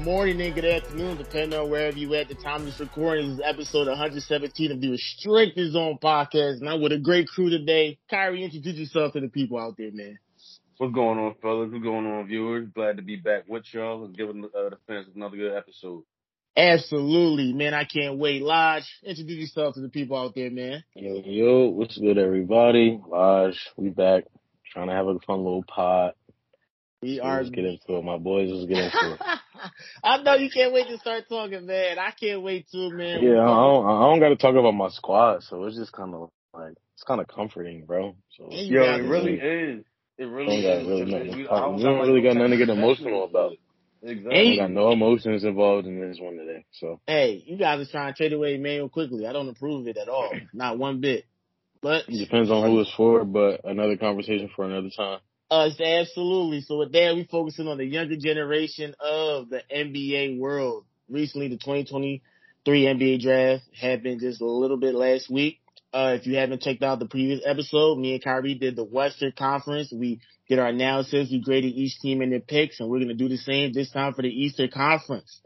good morning and good afternoon, depending on wherever you at the time of this recording. This is episode 117 of the Restricted Zone podcast, and I'm with a great crew today. Kyrie, introduce yourself to the people out there, man. What's going on, fellas? What's going on, viewers? Glad to be back with y'all. and giving uh, the fans another good episode. Absolutely, man. I can't wait. Lodge, introduce yourself to the people out there, man. Yo, yo, what's good, everybody? Lodge, we back. Trying to have a fun little pod. We are. Let's get into it. My boys, let's get into it. I know you can't wait to start talking, man. I can't wait too, man. Yeah, I don't, I don't got to talk about my squad, so it's just kind of like it's kind of comforting, bro. So yo, it really is. It really don't is. Really we, nothing, we, don't, we don't really got nothing to get emotional about. Exactly. Hey. got no emotions involved in this one today. So hey, you guys are trying to trade away Immanuel Quickley. I don't approve of it at all, not one bit. But it depends on who it's for. But another conversation for another time. Us, absolutely. So with that, we focusing on the younger generation of the NBA world. Recently, the 2023 NBA draft happened just a little bit last week. Uh, if you haven't checked out the previous episode, me and Kyrie did the Western Conference. We did our analysis. We graded each team in their picks, and we're going to do the same this time for the Eastern Conference.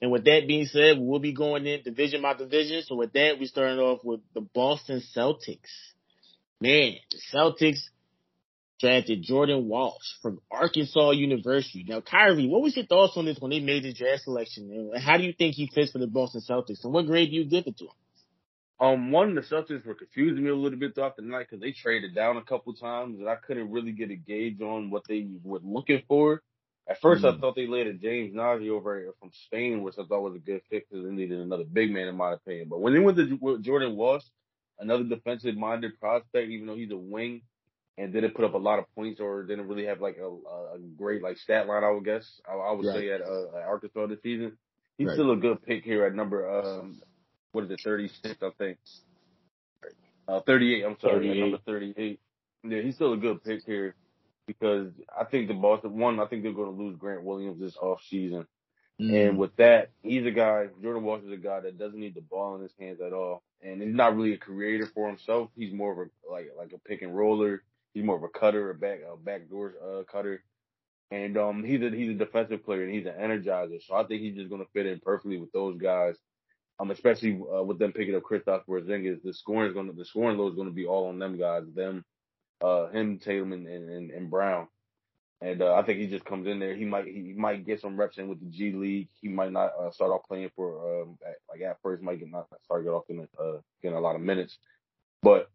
And with that being said, we'll be going in division by division. So with that, we started off with the Boston Celtics. Man, the Celtics drafted Jordan Walsh from Arkansas University. Now, Kyrie, what was your thoughts on this when they made the draft selection? And how do you think he fits for the Boston Celtics? And what grade do you give it to him? Um, one, the Celtics were confusing me a little bit throughout the night because they traded down a couple times and I couldn't really get a gauge on what they were looking for. At 1st mm I thought they laid a James Nnaji over from Spain, which I thought was a good fit because they needed another big man in my opinion. But when they went to Jordan Walsh, another defensive minded prospect, even though he's a wing, and didn't put up a lot of points or didn't really have like a, a great like stat line. I would guess I, I would right. say at, uh, at Arkansas this season. He's right. still a good pick here at number um what is it thirty six I think. Uh, 38. I'm sorry, 38. number 38. Yeah, he's still a good pick here because I think the Boston one. I think they're going to lose Grant Williams this off season. Mm. And with that, he's a guy. Jordan Walsh is a guy that doesn't need the ball in his hands at all, and he's not really a creator for himself. He's more of a like like a pick and roller. He's more of a cutter, a back a backdoor uh, cutter, and um he's a he's a defensive player and he's an energizer. So I think he's just going to fit in perfectly with those guys. Um, especially uh, with them picking up Kristaps Porzingis, the scoring is going to the scoring load is going to be all on them guys, them, uh, him, Tatum, and and, and Brown. And uh, I think he just comes in there. He might he might get some reps in with the G League. He might not uh, start off playing for um, at, like at first might get not start get off in uh, getting a lot of minutes, but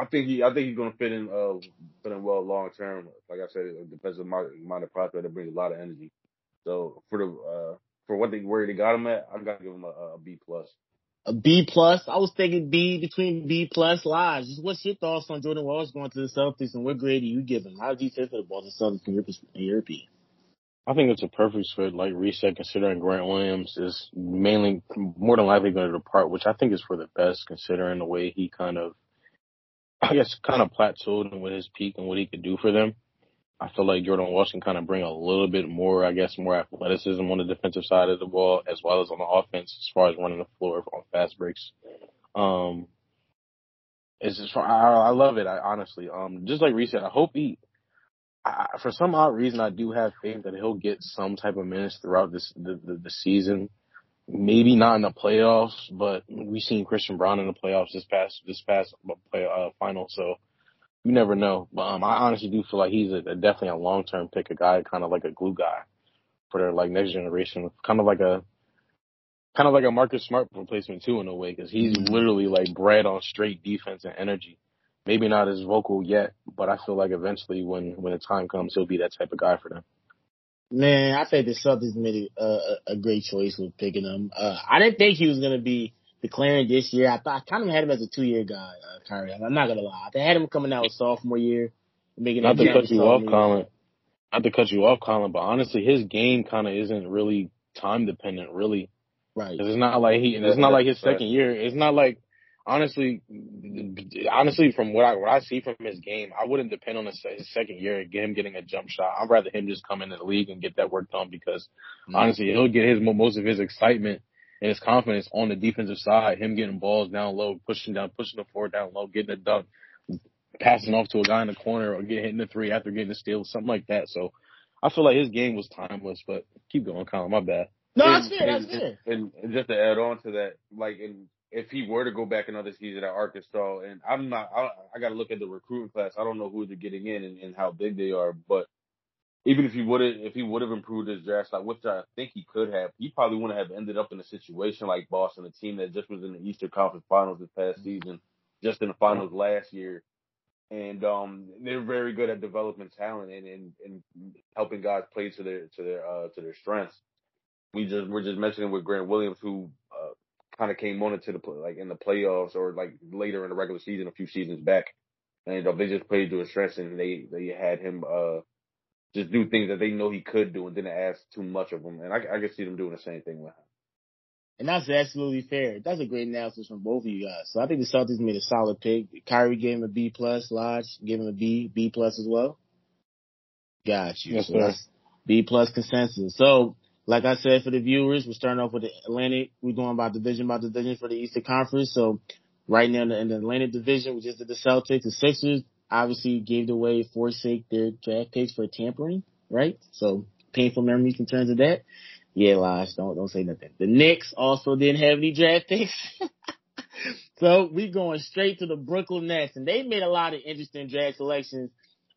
I think he, I think he's going to fit in, uh, fit in well long term. Like I said, it depends on my, my prospect that brings a lot of energy. So for the, uh, for what they where they got him at, I've got to give him a, a B plus. A B plus. I was thinking B between B plus lives. What's your thoughts on Jordan Walsh going to the Celtics, and what grade do you give him? How do you fit for the Boston Celtics in your, in your opinion? I think it's a perfect fit. Like reset, considering Grant Williams is mainly more than likely going to depart, which I think is for the best, considering the way he kind of I guess, kind of plateaued with his peak and what he could do for them. I feel like Jordan can kind of bring a little bit more, I guess, more athleticism on the defensive side of the ball as well as on the offense as far as running the floor on fast breaks. Um, it's just, I, I love it. I honestly, um, just like Reese said, I hope he, I, for some odd reason, I do have faith that he'll get some type of minutes throughout this the, the, the season maybe not in the playoffs, but we've seen Christian Braun in the playoffs this past this past play uh, final, so you never know. But um, I honestly do feel like he's a, a definitely a long term pick, a guy kind of like a glue guy for their like next generation, kind of like a kind of like a Marcus Smart replacement too in a way, because he's literally like bred on straight defense and energy. Maybe not as vocal yet, but I feel like eventually when when the time comes, he'll be that type of guy for them. Man, I think the Celtics made a, a, a great choice with picking him. Uh, I didn't think he was going to be declaring this year. I thought I kind of had him as a two year guy, uh, Kyrie. I'm not gonna lie. I had him coming out with sophomore year, making not to cut you off, Colin. Not to cut you off, Colin, but honestly, his game kind of isn't really time dependent, really. Right. Because it's not like he. It's not like his second year. It's not like honestly, honestly, from what I what I see from his game, I wouldn't depend on his, his second year get him getting a jump shot. I'd rather him just come into the league and get that work done because mm-hmm. honestly, he'll get his most of his excitement and his confidence on the defensive side. Him getting balls down low, pushing down, pushing the floor down low, getting a dunk, passing off to a guy in the corner, or getting hitting the three after getting a steal, something like that. So. I feel like his game was timeless. But keep going, Colin. My bad. No, And- that's fair. That's and- fair. And, and just to add on to that, like, and if he were to go back another season at Arkansas, and I'm not, I, I got to look at the recruiting class. I don't know who they're getting in and, and how big they are, but even if he would have, if he would have improved his draft stock, which I think he could have, he probably wouldn't have ended up in a situation like Boston, a team that just was in the Eastern Conference Finals this past season, just in the finals last year. And um, they're very good at developing talent and, and, and helping guys play to their to their uh, to their strengths. We just we're just mentioning with Grant Williams, who kind of came on into the like in the playoffs or like later in the regular season, a few seasons back, and uh, they just played to his strengths and they they had him uh just do things that they know he could do and didn't ask too much of him. And I, I can see them doing the same thing with him. And that's absolutely fair. That's a great analysis from both of you guys. So I think the Celtics made a solid pick. Kyrie gave him a B plus. Lodge gave him a B, B plus as well. Got you. Yes, so sir. that's B plus consensus. So, like I said for the viewers, we're starting off with the Atlantic. We're going by division by division for the Eastern Conference. So, right now in the, in the Atlantic division, we just did the Celtics. The Sixers obviously gave away forsake their draft picks for tampering, right? So, painful memories in terms of that. Yeah, Lodge, don't don't say nothing. The Knicks also didn't have any draft picks. so we going straight to the Brooklyn Nets, and they made a lot of interesting draft selections.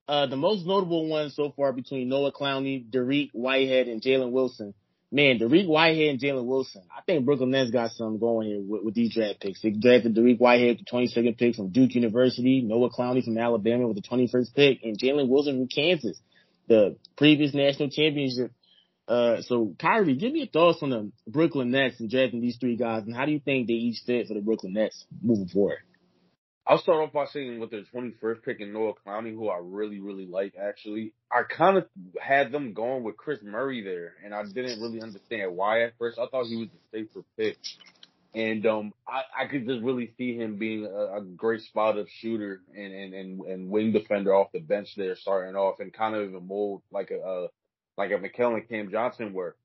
Uh, the most notable ones so far between Noah Clowney, Dariq Whitehead, and Jalen Wilson. Man, Dariq Whitehead and Jalen Wilson. I think Brooklyn Nets got something going here with, with these draft picks. They drafted Dariq Whitehead, the 22nd pick from Duke University, Noah Clowney from Alabama with the 21st pick, and Jalen Wilson from Kansas, the previous national championship uh, so Kyrie, give me your thoughts on the Brooklyn Nets and drafting these three guys, and how do you think they each fit for the Brooklyn Nets moving forward? I'll start off by saying with their 21st pick in Noah Clowney, who I really, really like actually. I kind of had them going with Kris Murray there, and I didn't really understand why at first. I thought he was the safer pick. And um I, I could just really see him being a, a great spot up shooter and, and, and, and wing defender off the bench there starting off and kind of a mold like a, a like a McKellen Cam Johnson were.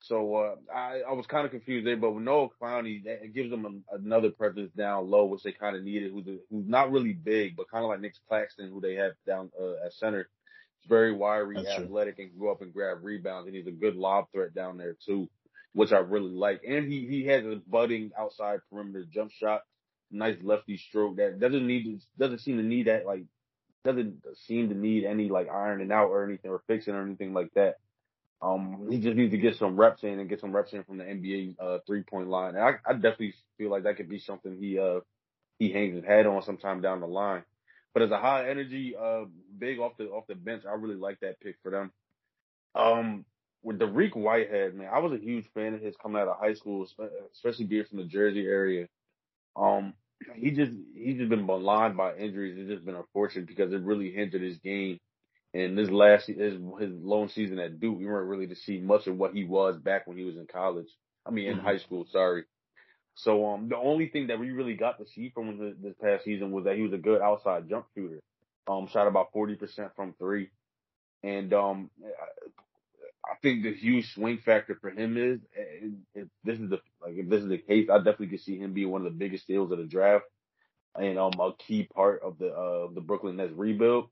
So uh, I, I was kind of confused there, but with Noah Clowney, that it gives them a, another presence down low, which they kind of needed. Who's, a, who's not really big, but kind of like Nic Claxton, who they have down uh, at center. He's very wiry, That's true. athletic, and can go up and grab rebounds, and he's a good lob threat down there too, which I really like. And he he has a budding outside perimeter jump shot, nice lefty stroke that doesn't need doesn't seem to need that like doesn't seem to need any like ironing out or anything or fixing or anything like that. Um, he just needs to get some reps in and get some reps in from the NBA uh, three point line. And I, I definitely feel like that could be something he uh he hangs his head on sometime down the line. But as a high energy, uh, big off the off the bench, I really like that pick for them. Um, with Dariq Whitehead, man, I was a huge fan of his coming out of high school, especially being from the Jersey area. Um, he just he's just been maligned by injuries. It's just been unfortunate because it really hindered his game. And this last his his lone season at Duke, we weren't really to see much of what he was back when he was in college. I mean, in Mhm. high school. Sorry. So um, the only thing that we really got to see from him this, past season was that he was a good outside jump shooter. Um, shot about forty percent from three, and um, I think the huge swing factor for him is if, if this is the like if this is the case, I definitely could see him being one of the biggest steals of the draft, and um a key part of the uh the Brooklyn Nets rebuild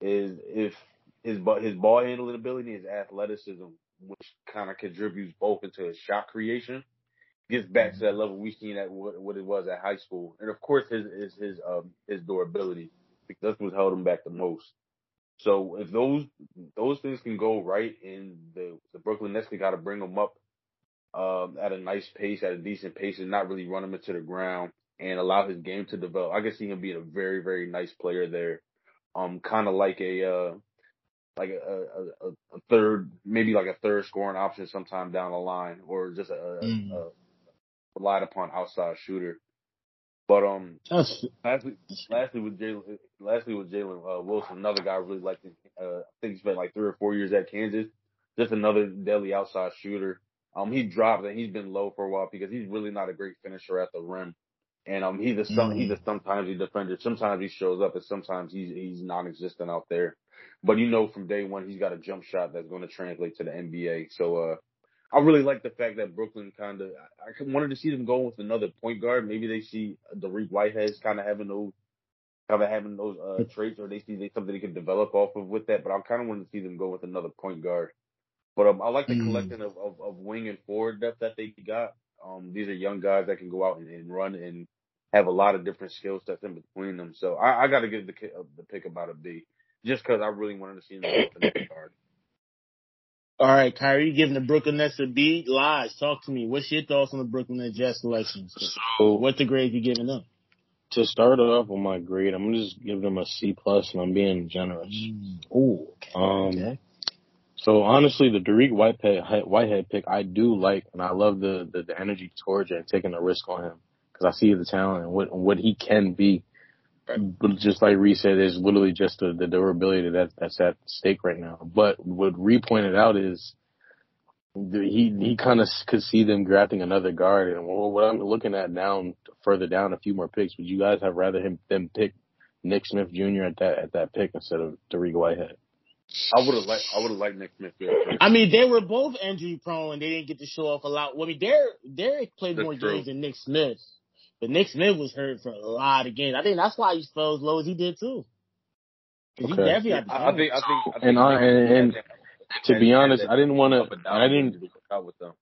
is if his his ball handling ability, his athleticism, which kind of contributes both into his shot creation, gets back to that level we seen at what, what it was at high school, and of course his his his um his durability because that's what held him back the most. So if those those things can go right, and the the Brooklyn Nets got to bring him up um, at a nice pace, at a decent pace, and not really run him into the ground, and allow his game to develop. I can see him being a very very nice player there. Um, kind of like a uh, like a, a, a, third, maybe like a third scoring option sometime down the line, or just a, a, Mm. a relied upon outside shooter. But um, That's Lastly, lastly with Jalen, lastly with Jalen uh, Wilson, another guy I really liked. Uh, I think he spent like three or four years at Kansas. Just another deadly outside shooter. Um, he dropped and he's been low for a while because he's really not a great finisher at the rim. And um, he's a some he's a sometimes he defender. Sometimes he shows up and sometimes he's he's non-existent out there. But you know from day one he's got a jump shot that's going to translate to the NBA. So uh, I really like the fact that Brooklyn kind of I I wanted to see them go with another point guard. Maybe they see Dariq Whitehead's kind of having those kind of having those uh, traits, or they see they, something they can develop off of with that. But I kind of want to see them go with another point guard. But um, I like the mm. collection of, of, of wing and forward depth that they got. Um, these are young guys that can go out and, and run and have a lot of different skill sets in between them. So I, I got to give the the pick about a B, just because I really wanted to see them go with the guard. All right, Kyrie, giving the Brooklyn Nets a B. Lies, talk to me. What's your thoughts on the Brooklyn Nets Jazz selection? So, what's the grade you giving them? To start off with my grade, I'm gonna just give them a C plus, and I'm being generous. Mm. Oh, okay. Um, okay. So honestly, the Dariq Whitehead, Whitehead pick, I do like, and I love the the, the energy towards it and taking a risk on him because I see the talent and what what he can be. But just like Reese said, is literally just the, the durability that that's at stake right now. But what Reed pointed out is he he kind of could see them drafting another guard. And what I'm looking at down further down a few more picks, would you guys have rather him them pick Nick Smith Jr. at that at that pick instead of Dariq Whitehead? I would have liked I would have liked Nick Smith. I mean, they were both injury prone. And they didn't get to show off a lot. Well, I mean, Dariq Dariq played That's more true. games than Nick Smith. But Nick Smith was hurt for a lot of games. I think that's why he fell as low as he did too. Okay. He definitely had I, I think, I think, I think, and I, and, and to be honest, I didn't want to, I didn't, with them.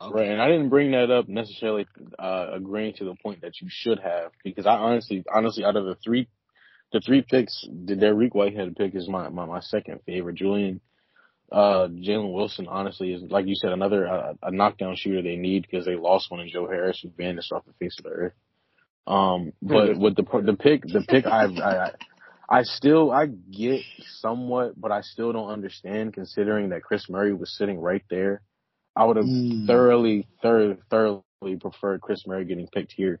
Okay. Right, and I didn't bring that up necessarily uh, agreeing to the point that you should have because I honestly, honestly, out of the three, the three picks, the Dariq Whitehead pick is my my, my second favorite. Julian, uh, Jalen Wilson, honestly, is like you said, another uh, a knockdown shooter they need because they lost one in Joe Harris who vanished off the face of the earth. Um, but with the the pick, the pick, I, I, I still I get somewhat, but I still don't understand considering that Kris Murray was sitting right there. I would have mm. thoroughly, thoroughly, thoroughly preferred Kris Murray getting picked here.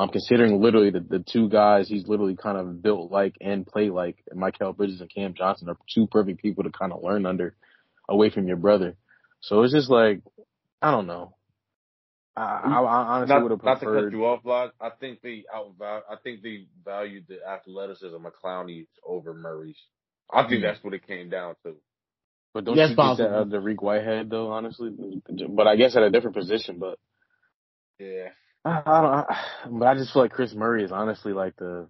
Um, considering literally the, the two guys he's literally kind of built like and play like Mikal Bridges and Cam Johnson are two perfect people to kind of learn under away from your brother. So it's just like, I don't know. I, I, I honestly would have preferred. Not to cut you off, Vlog. I think they outvalue. I think they valued the athleticism of Clowney's over Murray's. I think mm that's what it came down to. But don't yes, you possible. get that uh, Dariq Whitehead though? Honestly, but I guess at a different position. But yeah, I, I don't. I, but I just feel like Kris Murray is honestly like the.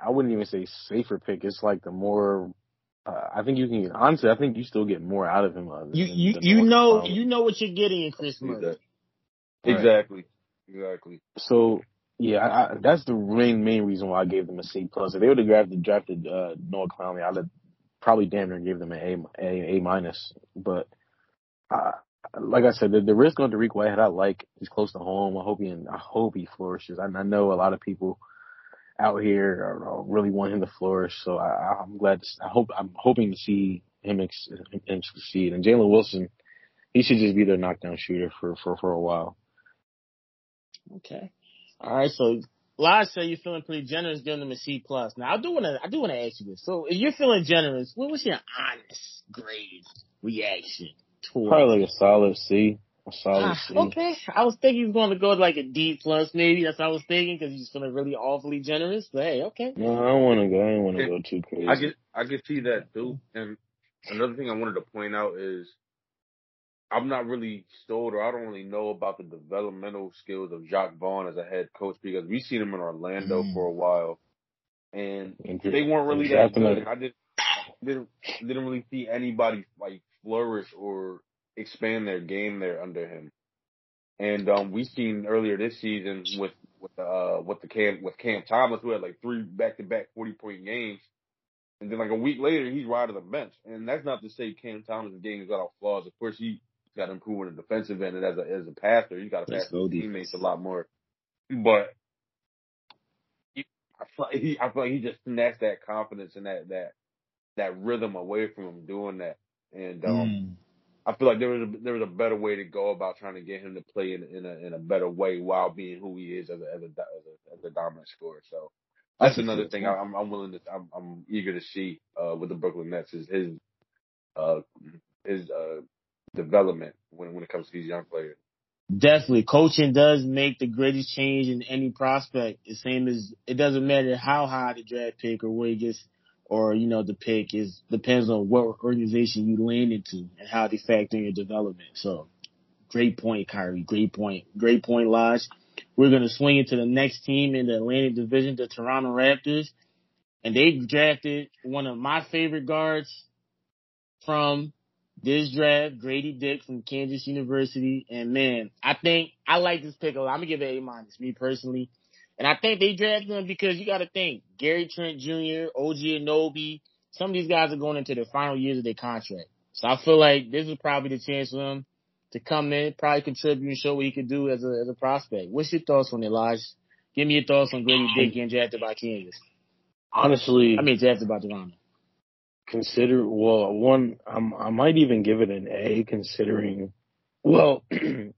I wouldn't even say safer pick. It's like the more uh, I think you can honestly. I think you still get more out of him. Uh, you you you know you know what you're getting in Kris Murray. Exactly. Exactly. So yeah, I, I, that's the main main reason why I gave them a C plus. If they would have drafted drafted uh, Noah Clowney, I'd have probably damn near gave them an A A, a minus. But uh, like I said, the, the risk on Dariq Whitehead, I like. He's close to home. I hope he I hope he flourishes. I, I know a lot of people out here are, really want him to flourish. So I, I'm glad. To, I hope I'm hoping to see him, ex, him succeed. And Jalen Wilson, he should just be their knockdown shooter for for for a while. Okay. All right. So Lodge said you're feeling pretty generous, giving them a C plus. Now I do want to I do want to ask you this. So if you're feeling generous, what was your honest grade reaction? Towards Probably like a solid C. A solid ah, C. Okay. I was thinking he was going to go like a D plus maybe. That's what I was thinking because he's feeling really awfully generous. But hey, okay. No, I don't want to go. I don't want to go too crazy. I get I can see that too. And another thing I wanted to point out is I'm not really sold or I don't really know about the developmental skills of Jacque Vaughn as a head coach because we've seen him in Orlando mm. for a while and they weren't really that good. I didn't didn't didn't really see anybody like flourish or expand their game there under him. And um we've seen earlier this season with with uh with the Cam with Cam Thomas who had like three back to back forty point games. And then like a week later he's right on the bench. And that's not to say Cam Thomas' game is without flaws. Of course he got to improve on the defensive end, and as a as a passer, you got to pass his teammates a lot more. But he, I feel like he, I feel like he just snatched that confidence and that that that rhythm away from him doing that, and um, mm. I feel like there was a, there was a better way to go about trying to get him to play in in a in a better way while being who he is as a as a as a, as a dominant scorer. So. That's, that's another thing I'm, I'm willing to I'm, I'm eager to see uh, with the Brooklyn Nets is his uh, his uh, development when when it comes to these young players. Definitely, coaching does make the greatest change in any prospect. The same as it doesn't matter how high the draft pick or where he gets, or you know the pick is depends on what organization you land into and how they factor in your development. So, great point, Kyrie. Great point. Great point, Lodge. we're to swing into the next team in the Atlantic Division, the Toronto Raptors. And they've drafted one of my favorite guards from this draft, Grady Dick from Kansas University. And man, I think I like this pick a lot. I'm gonna give it A minus, me personally. And I think they drafted him because you gotta think Gary Trent Jr., OG Anunoby, some of these guys are going into their final years of their contract. So I feel like this is probably the chance for him to come in, probably contribute and show what he could do as a as a prospect. What's your thoughts on Elijah? Give me your thoughts on Grady Dick getting drafted by Kansas. Honestly, I mean drafted by Toronto. Consider well, one I'm, I might even give it an A, considering. Well, I'm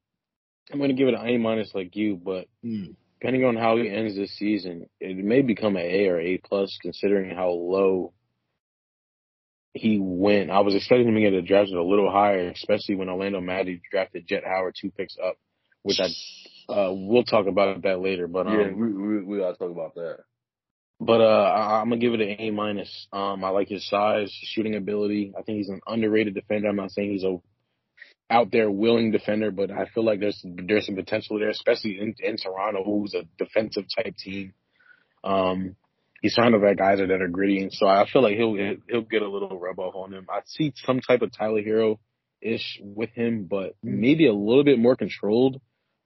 going to give it an A minus like you, but Hmm. Depending on how he ends this season, it may become an A or A plus, considering how low he went. I was expecting him to get drafted a little higher, especially when Orlando Magic drafted Jett Howard two picks up, which I uh, we'll talk about that later. But um, yeah, we, we we gotta talk about that. But uh, I, I'm gonna give it an A minus. Um, I like his size, shooting ability. I think he's an underrated defender. I'm not saying he's a out there willing defender, but I feel like there's there's some potential there, especially in, in Toronto, who's a defensive type team. Um, he's surrounded by guys that are gritty, and so I feel like he'll he'll get a little rub off on him. I see some type of Tyler Herro ish with him, but maybe a little bit more controlled.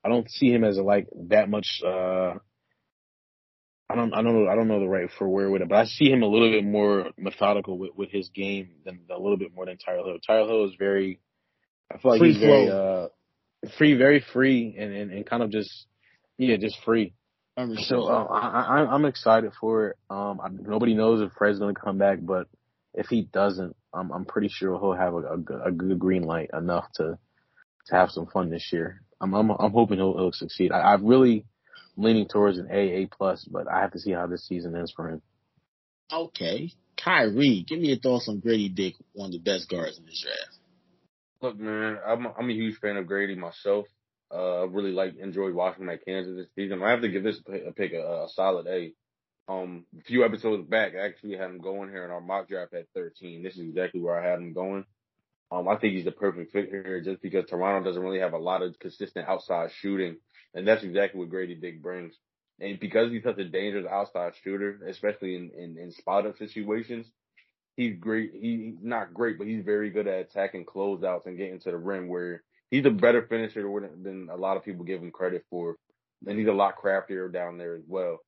I don't see him as a, like that much. uh I don't, I don't know, I don't know the right for where with it, but I see him a little bit more methodical with, with his game than a little bit more than Tyler Hill. Tyler Hill is very, I feel like Free he's very, uh, free, very free and, and, and kind of just, yeah, just free. So, uh, I, I, I'm excited for it. Um, I, nobody knows if Fred's going to come back, but if he doesn't, I'm, I'm pretty sure he'll have a, a, good- a good green light enough to, to have some fun this year. I'm, I'm, I'm hoping he'll, he'll succeed. I, I really, leaning towards an A, A plus, but I have to see how this season ends for him. Okay. Kyrie, give me your thoughts on Grady Dick, one of the best guards in this draft. Look, man, I'm I'm a huge fan of Grady myself. Uh, I really like enjoyed watching him at Kansas this season. I have to give this a, pick a, a solid A. Um, a few episodes back, I actually had him going here in our mock draft at 13. This is exactly where I had him going. Um, I think he's the perfect fit here just because Toronto doesn't really have a lot of consistent outside shooting, and that's exactly what Grady Dick brings. And because he's such a dangerous outside shooter, especially in in, in spot up situations, he's great. He's not great, but he's very good at attacking closeouts and getting to the rim. Where he's a better finisher than a lot of people give him credit for, and he's a lot craftier down there as well.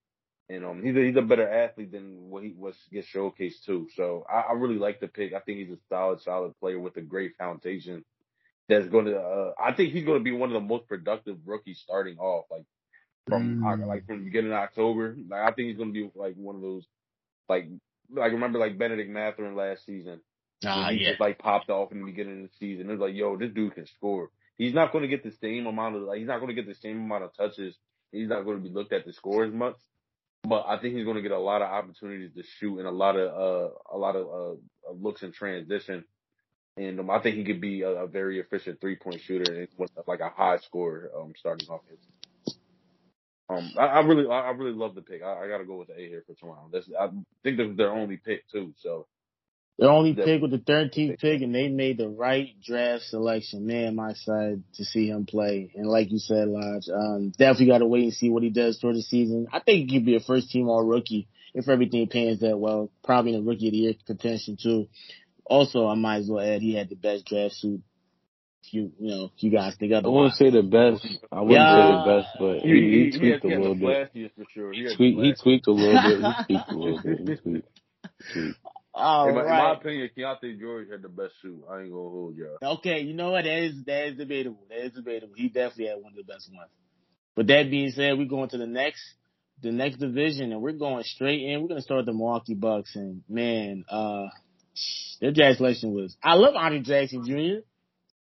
And um, he's a, he's a better athlete than what he was gets showcased too. So I, I really like the pick. I think he's a solid, solid player with a great foundation. That's going to. Uh, I think he's going to be one of the most productive rookies starting off. Like from Mm. like from the beginning of October. Like I think he's going to be like one of those like like remember like Bennedict Mathurin last season. Ah, he yeah. just like popped off in the beginning of the season. It was like, yo, this dude can score. He's not going to get the same amount of like he's not going to get the same amount of touches. He's not going to be looked at to score as much. But I think he's going to get a lot of opportunities to shoot and a lot of uh a lot of uh looks in transition. And um, I think he could be a, a very efficient three point shooter and like a high scorer um starting off his. Um, I, I really, I I really love the pick. I, I got to go with the A here for Toronto. That's, I think this is their only pick too. So Their only The- pick with the 13th pick, and they made the right draft selection. Man, my side to see him play. And like you said, Lodge, um, definitely got to wait and see what he does for the season. I think he could be a first team all rookie if everything pans that well. Probably in the rookie of the year contention too. Also, I might as well add he had the best draft suit. If you, you know, you guys think I wouldn't say the best. I wouldn't Yeah. say the best, but he, he, he, he he, tweaked a little bit. sure. He He has tweaked, he tweaked a little bit. He tweaked a little bit. He tweaked. tweaked. All in, my, in my opinion, Keyonte George had the best suit. I ain't gonna hold y'all. Okay, you know what? That is that is debatable. That is debatable. He definitely had one of the best ones. But that being said, we're going to the next the next division and we're going straight in. We're gonna start the Milwaukee Bucks and man, uh their draft selection was I love Andre Jackson Jr.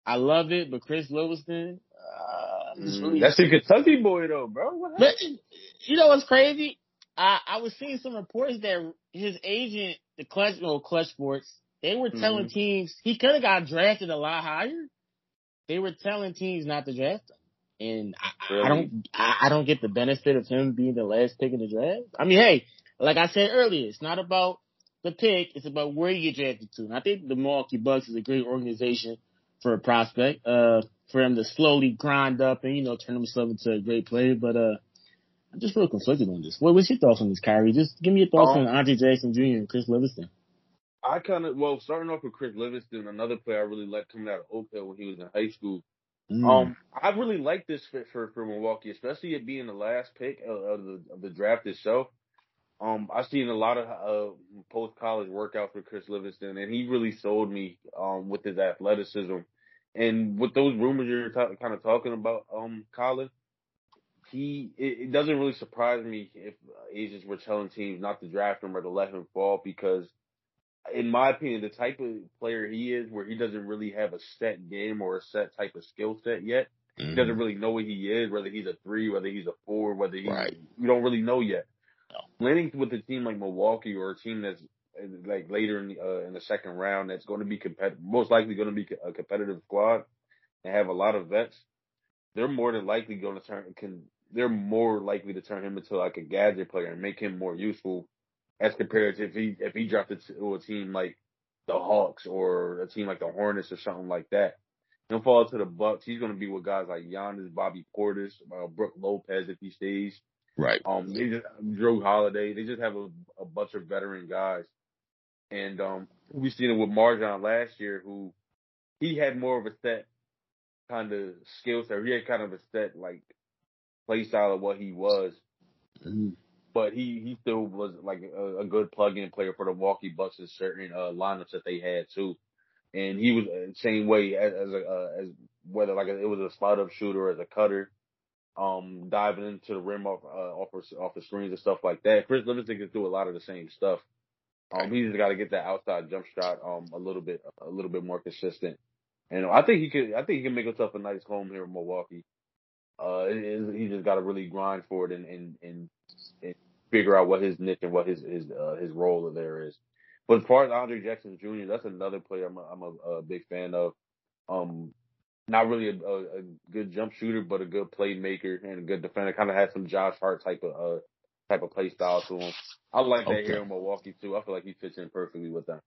I love it, but Chris Livingston, uh just really Mm, That's a Kentucky boy though, bro. But you know what's crazy? I I was seeing some reports that his agent, the Clutch, no Clutch Sports, they were telling Mhm. teams he could have got drafted a lot higher. They were telling teams not to draft him, and I, I don't I, I don't get the benefit of him being the last pick in the draft. I mean, hey, like I said earlier, it's not about the pick; it's about where you get drafted to. And I think the Milwaukee Bucks is a great organization for a prospect. Uh, for him to slowly grind up and you know turn himself into a great player. But uh, I'm just real conflicted on this. What was your thoughts on this, Kyrie? Just give me your thoughts um, on Andre Jackson Jr. and Chris Livingston. I kind of well, starting off with Chris Livingston, another player I really liked coming out of Oak Hill when he was in high school. Mm. Um, I really like this fit for for Milwaukee, especially it being the last pick of, of the of the draft itself. Um, I've seen a lot of uh, post college workouts with Chris Livingston, and he really sold me um, with his athleticism. And with those rumors you're t- kind of talking about, um, Colin, he it, it, doesn't really surprise me if agents were telling teams not to draft him or to let him fall because, in my opinion, the type of player he is, where he doesn't really have a set game or a set type of skill set yet. Mm-hmm. He doesn't really know what he is, whether he's a three, whether he's a four, whether he's right. you don't really know yet. No. With a team like Milwaukee or a team that's like later in the, uh, in the second round that's going to be competitive, most likely going to be a competitive squad and have a lot of vets. They're more than likely going to turn can they're more likely to turn him into like a gadget player and make him more useful as compared to if he if he dropped to a team like the Hawks or a team like the Hornets or something like that. He'll fall to the Bucks. He's going to be with guys like Giannis, Bobby Portis, uh, Brook Lopez if he stays. Right. Um, they just Jrue Holiday. They just have a, a bunch of veteran guys and um, we seen it with MarJon last year, who he had more of a set kind of skill set. He had kind of a set like play style of what he was. Mm-hmm. But he, he still was like a, a good plug-in player for the Milwaukee Bucks in certain uh, lineups that they had too. And he was the same way as, as a uh, as whether like a, it was a spot up shooter or as a cutter, um, diving into the rim off uh, off off the screens and stuff like that. Chris Livingston can do a lot of the same stuff. Um, he's got to get that outside jump shot um a little bit a little bit more consistent, and I think he could I think he can make himself a nice home here in Milwaukee. Uh, he just got to really grind for it and, and and and figure out what his niche and what his his uh, his role there is. But as far as Andre Jackson Jr., that's another player I'm a, I'm a, a big fan of. Um, not really a, a, a, good jump shooter, but a good playmaker and a good defender. Kind of has some Josh Hart type of uh, type of play style to him. I like that here in Milwaukee too. I feel like he fits in perfectly with them.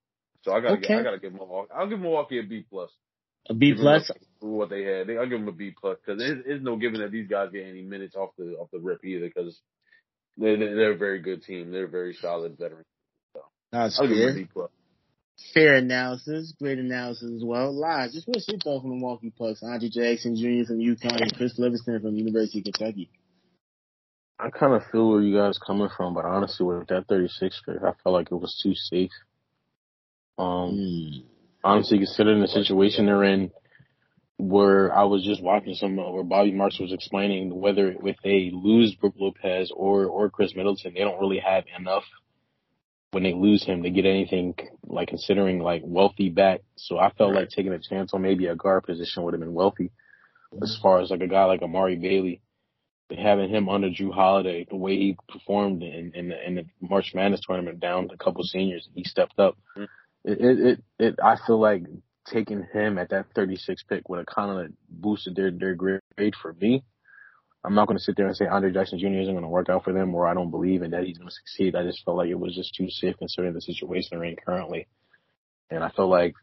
So I gotta okay. I gotta give Milwaukee. I'll give Milwaukee a B plus. A B plus what they had. I'll give them a B plus because there's, there's no giving that these guys get any minutes off the off the rip either because they're they're a very good team. They're very solid veterans. So That's I'll fair. Give them Fair analysis, great analysis as well. Live, just what's your thought from the Milwaukee Bucks? Andre Jackson Jr. from UConn and Chris Livingston from University of Kentucky. I kind of feel where you guys coming from, but honestly, with that 36 pick, I felt like it was too safe. Um, mm. honestly, considering the situation they're in, where I was just watching some where Bobby Marks was explaining whether if they lose Brook Lopez or or Khris Middleton, they don't really have enough when they lose him to get anything like considering like wealthy back. So I felt right. like taking a chance on maybe a guard position would have been wealthy. Mm-hmm. As far as like a guy like Amari Bailey, But having him under Jrue Holiday, the way he performed in, in the, in the March Madness tournament down a couple seniors, he stepped up. Mm-hmm. It, it, it, it, I feel like taking him at that 36 pick would have kind of boosted their, their grade for me. I'm not going to sit there and say Andre Jackson Jr. isn't going to work out for them or I don't believe in that he's going to succeed. I just felt like it was just too safe considering the situation they're in currently. And I feel like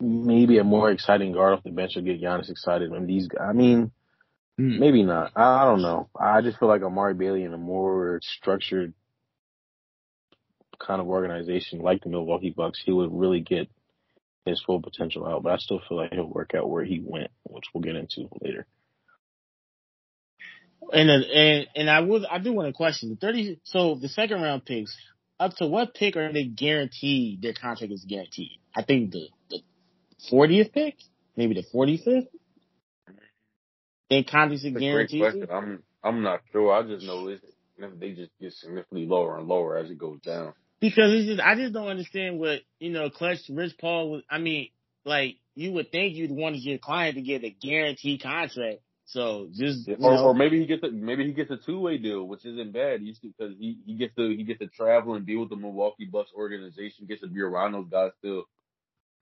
maybe a more exciting guard off the bench will get Giannis excited when these, I mean, Hmm. Maybe not. I, I don't know. I just feel like Amari Bailey in a more structured kind of organization like the Milwaukee Bucks, he would really get his full potential out. But I still feel like he'll work out where he went, which we'll get into later. And and and I would I do want to question the thirty. So the second round picks, up to what pick are they guaranteed their contract is guaranteed? I think the the fortieth pick, maybe the forty fifth. And Condi's a guarantee. I'm I'm not sure. I just know it's they just get significantly lower and lower as it goes down. Because it's just I just don't understand what you know. Clutch Rich Paul was. I mean, like you would think you'd want your client to get a guaranteed contract. So just or, or maybe he gets a maybe he gets a two way deal, which isn't bad. He's because he he gets to he gets to travel and deal with the Milwaukee Bucks organization, gets to be around those guys still.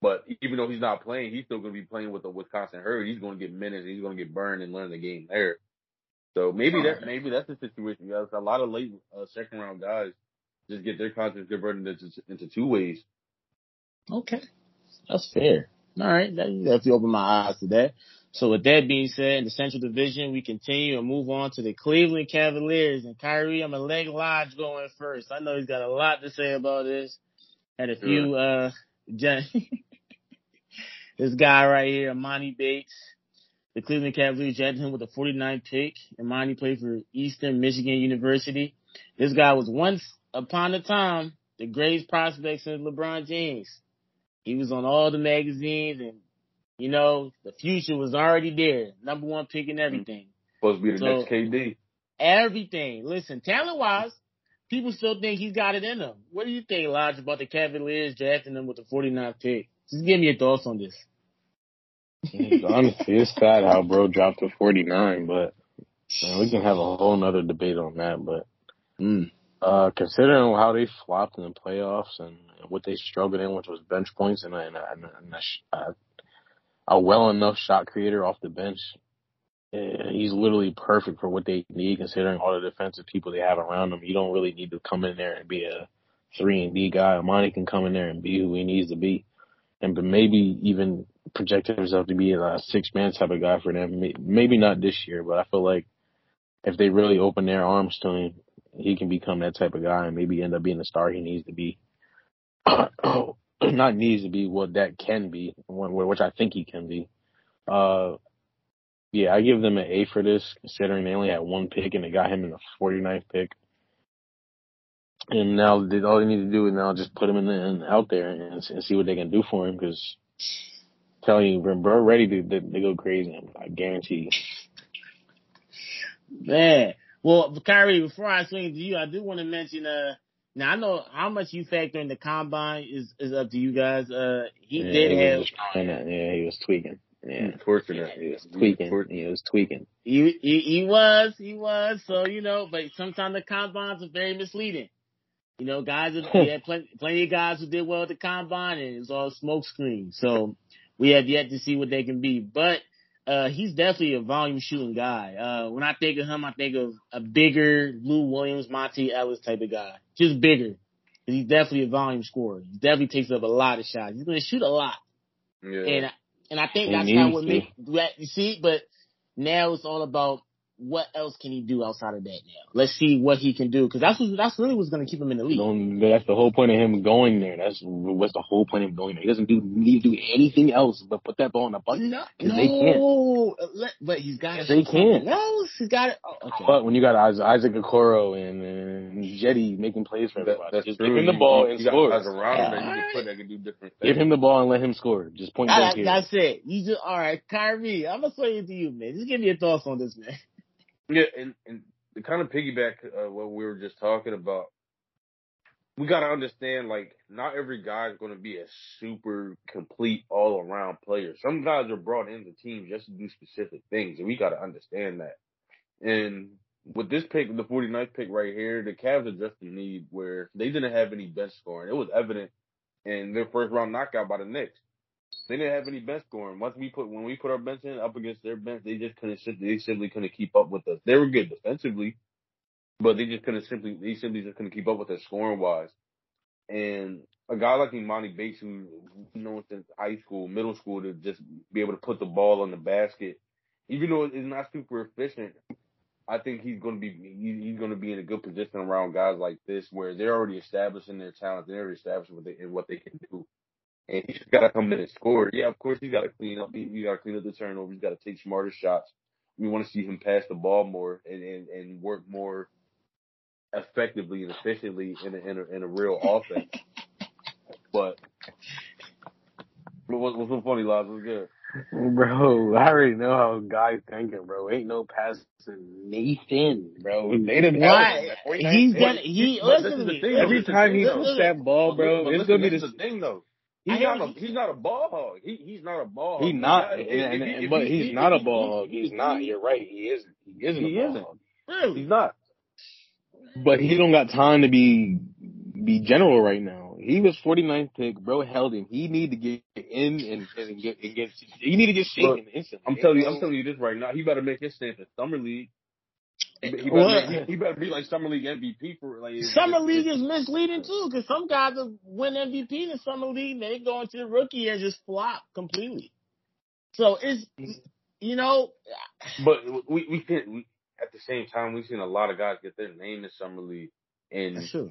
But even though he's not playing, he's still going to be playing with the Wisconsin Herd. He's going to get minutes. He's going to get burned and learn the game there. So maybe that maybe that's the situation. Guys, a lot of late uh, second round guys just get their contracts converted into into two ways. Okay, that's fair. All right, that definitely opened my eyes to that. So with that being said, in the Central Division, we continue and move on to the Cleveland Cavaliers. And Kyrie, I'm gonna leg Lodge going first. I know he's got a lot to say about this. Had a few, uh, this guy right here, Emoni Bates. The Cleveland Cavaliers drafted him with a 49 pick. Emoni played for Eastern Michigan University. This guy was once upon a time the greatest prospect since LeBron James. He was on all the magazines and you know, the future was already there. Number one pick and everything. Supposed to be the So- next KD. Everything. Listen, talent wise, people still think he's got it in him. What do you think, Lodge, about the Cavaliers drafting him with the 49th pick? Just give me your thoughts on this. Honestly, it's sad how bro dropped to 49, but man, we can have a whole nother debate on that. But Mm. uh, considering how they flopped in the playoffs and what they struggled in, which was bench points and, a- and, a- and, a- and a, sh- a, well enough shot creator off the bench, he's literally perfect for what they need. Considering all the defensive people they have around him, you don't really need to come in there and be a three and D guy. Emoni can come in there and be who he needs to be, and but maybe even project himself to be a six man type of guy for them. Maybe not this year, but I feel like if they really open their arms to him, he can become that type of guy and maybe end up being the star he needs to be. Oh, not needs to be what that can be, which I think he can be. Uh, yeah, I give them an A for this, considering they only had one pick and they got him in the 49th pick. And now they, all they need to do is now just put him in, the, out there and, and see what they can do for him. Because telling you, bro, bro, ready to they, they go crazy. I guarantee. Man. Well, Kyrie, before I swing to you, I do want to mention, uh, now I know how much you factor in the combine is, is up to you guys. Uh, he yeah, did he have, was destroying. Yeah, he was tweaking. Yeah, Torturing he was tweaking. He was tweaking. he, he, he was, he was. So, you know, but sometimes the combines are very misleading. You know, guys, we had plenty, plenty of guys who did well at the combine and it was all smoke screen. So we have yet to see what they can be, but, uh, he's definitely a volume shooting guy. Uh, when I think of him, I think of a bigger Lou Williams, Monta Ellis type of guy. Just bigger. He's definitely a volume scorer. He definitely takes up a lot of shots. He's going to shoot a lot. Yeah. And and I think He that's how needs what to. make that you see, but now it's all about what else can he do outside of that now. Let's see what he can do because that's what, that's really what's going to keep him in the league. Don't, that's the whole point of him going there. That's what's the whole point of him going there. He doesn't do need to do anything else but put that ball in the bucket. No, 'Cause they can't. no, let- but he's got Yes, they can. No, he's got it. Oh, okay. But when you got Isaac Isaac Okoro and, and Jetty making plays for everybody, that's just true. give him the ball you, and you score. guys around him that you can put that can do different things. Give him the ball and let him score. Just point That- blank here. that's it. You just all right, Kyrie. I'm gonna say it to you, man. Just give me your thoughts on this, man. Yeah, and and to kind of piggyback uh, what we were just talking about, we got to understand like not every guy is going to be a super complete all around player. Some guys are brought into teams just to do specific things, and we got to understand that. And with this pick, the 49th pick right here, the Cavs just in need where they didn't have any bench scoring. It was evident in their first round knockout by the Knicks. They didn't have any bench scoring. Once we put when we put our bench in up against their bench, they just couldn't they simply couldn't keep up with us. They were good defensively, but they just couldn't simply they simply just couldn't keep up with us scoring wise. And a guy like Emoni Bates, who who known since high school, middle school, to just be able to put the ball on the basket, even though it's not super efficient, I think he's going to be he's going to be in a good position around guys like this, where they're already establishing their talent, they're already establishing what they what they can do. And he's got to come in and score. Yeah, of course he's got to clean up. He, he got to clean up the turnovers. He's got to take smarter shots. We want to see him pass the ball more and and, and work more effectively and efficiently in a, in a, in a real offense. But what, what's so funny, Laz? What's good? Bro, I already know how guys thinking, bro. Ain't no passing Nathan, bro. They didn't Why? He's gonna he listen to me. Every time he listen, puts that ball, bro, But it's listen, gonna be this the thing, though. I He's not a you. he's not a ball hog. He he's not a ball hog. He's not, If- and, and, he- and- but he- he's not a he- ball hog. He's not. You're right. He isn't. He isn't He a ball isn't. hog. Really? He's not. But he don't got time to be be general right now. He was 49th pick, bro. Held him. He need to get in and, and get and get. He need to get shaken instantly. I'm telling you, I'm telling you this right now. He better make his stance in summer league. He, he, What? better, he, he better be like summer league MVP for like Summer if- league if- is misleading too, because some guys will win MVP in the summer league, and they go into the rookie and just flop completely. So it's, you know, But we we can we, at the same time we've seen a lot of guys get their name in summer league, and that's true.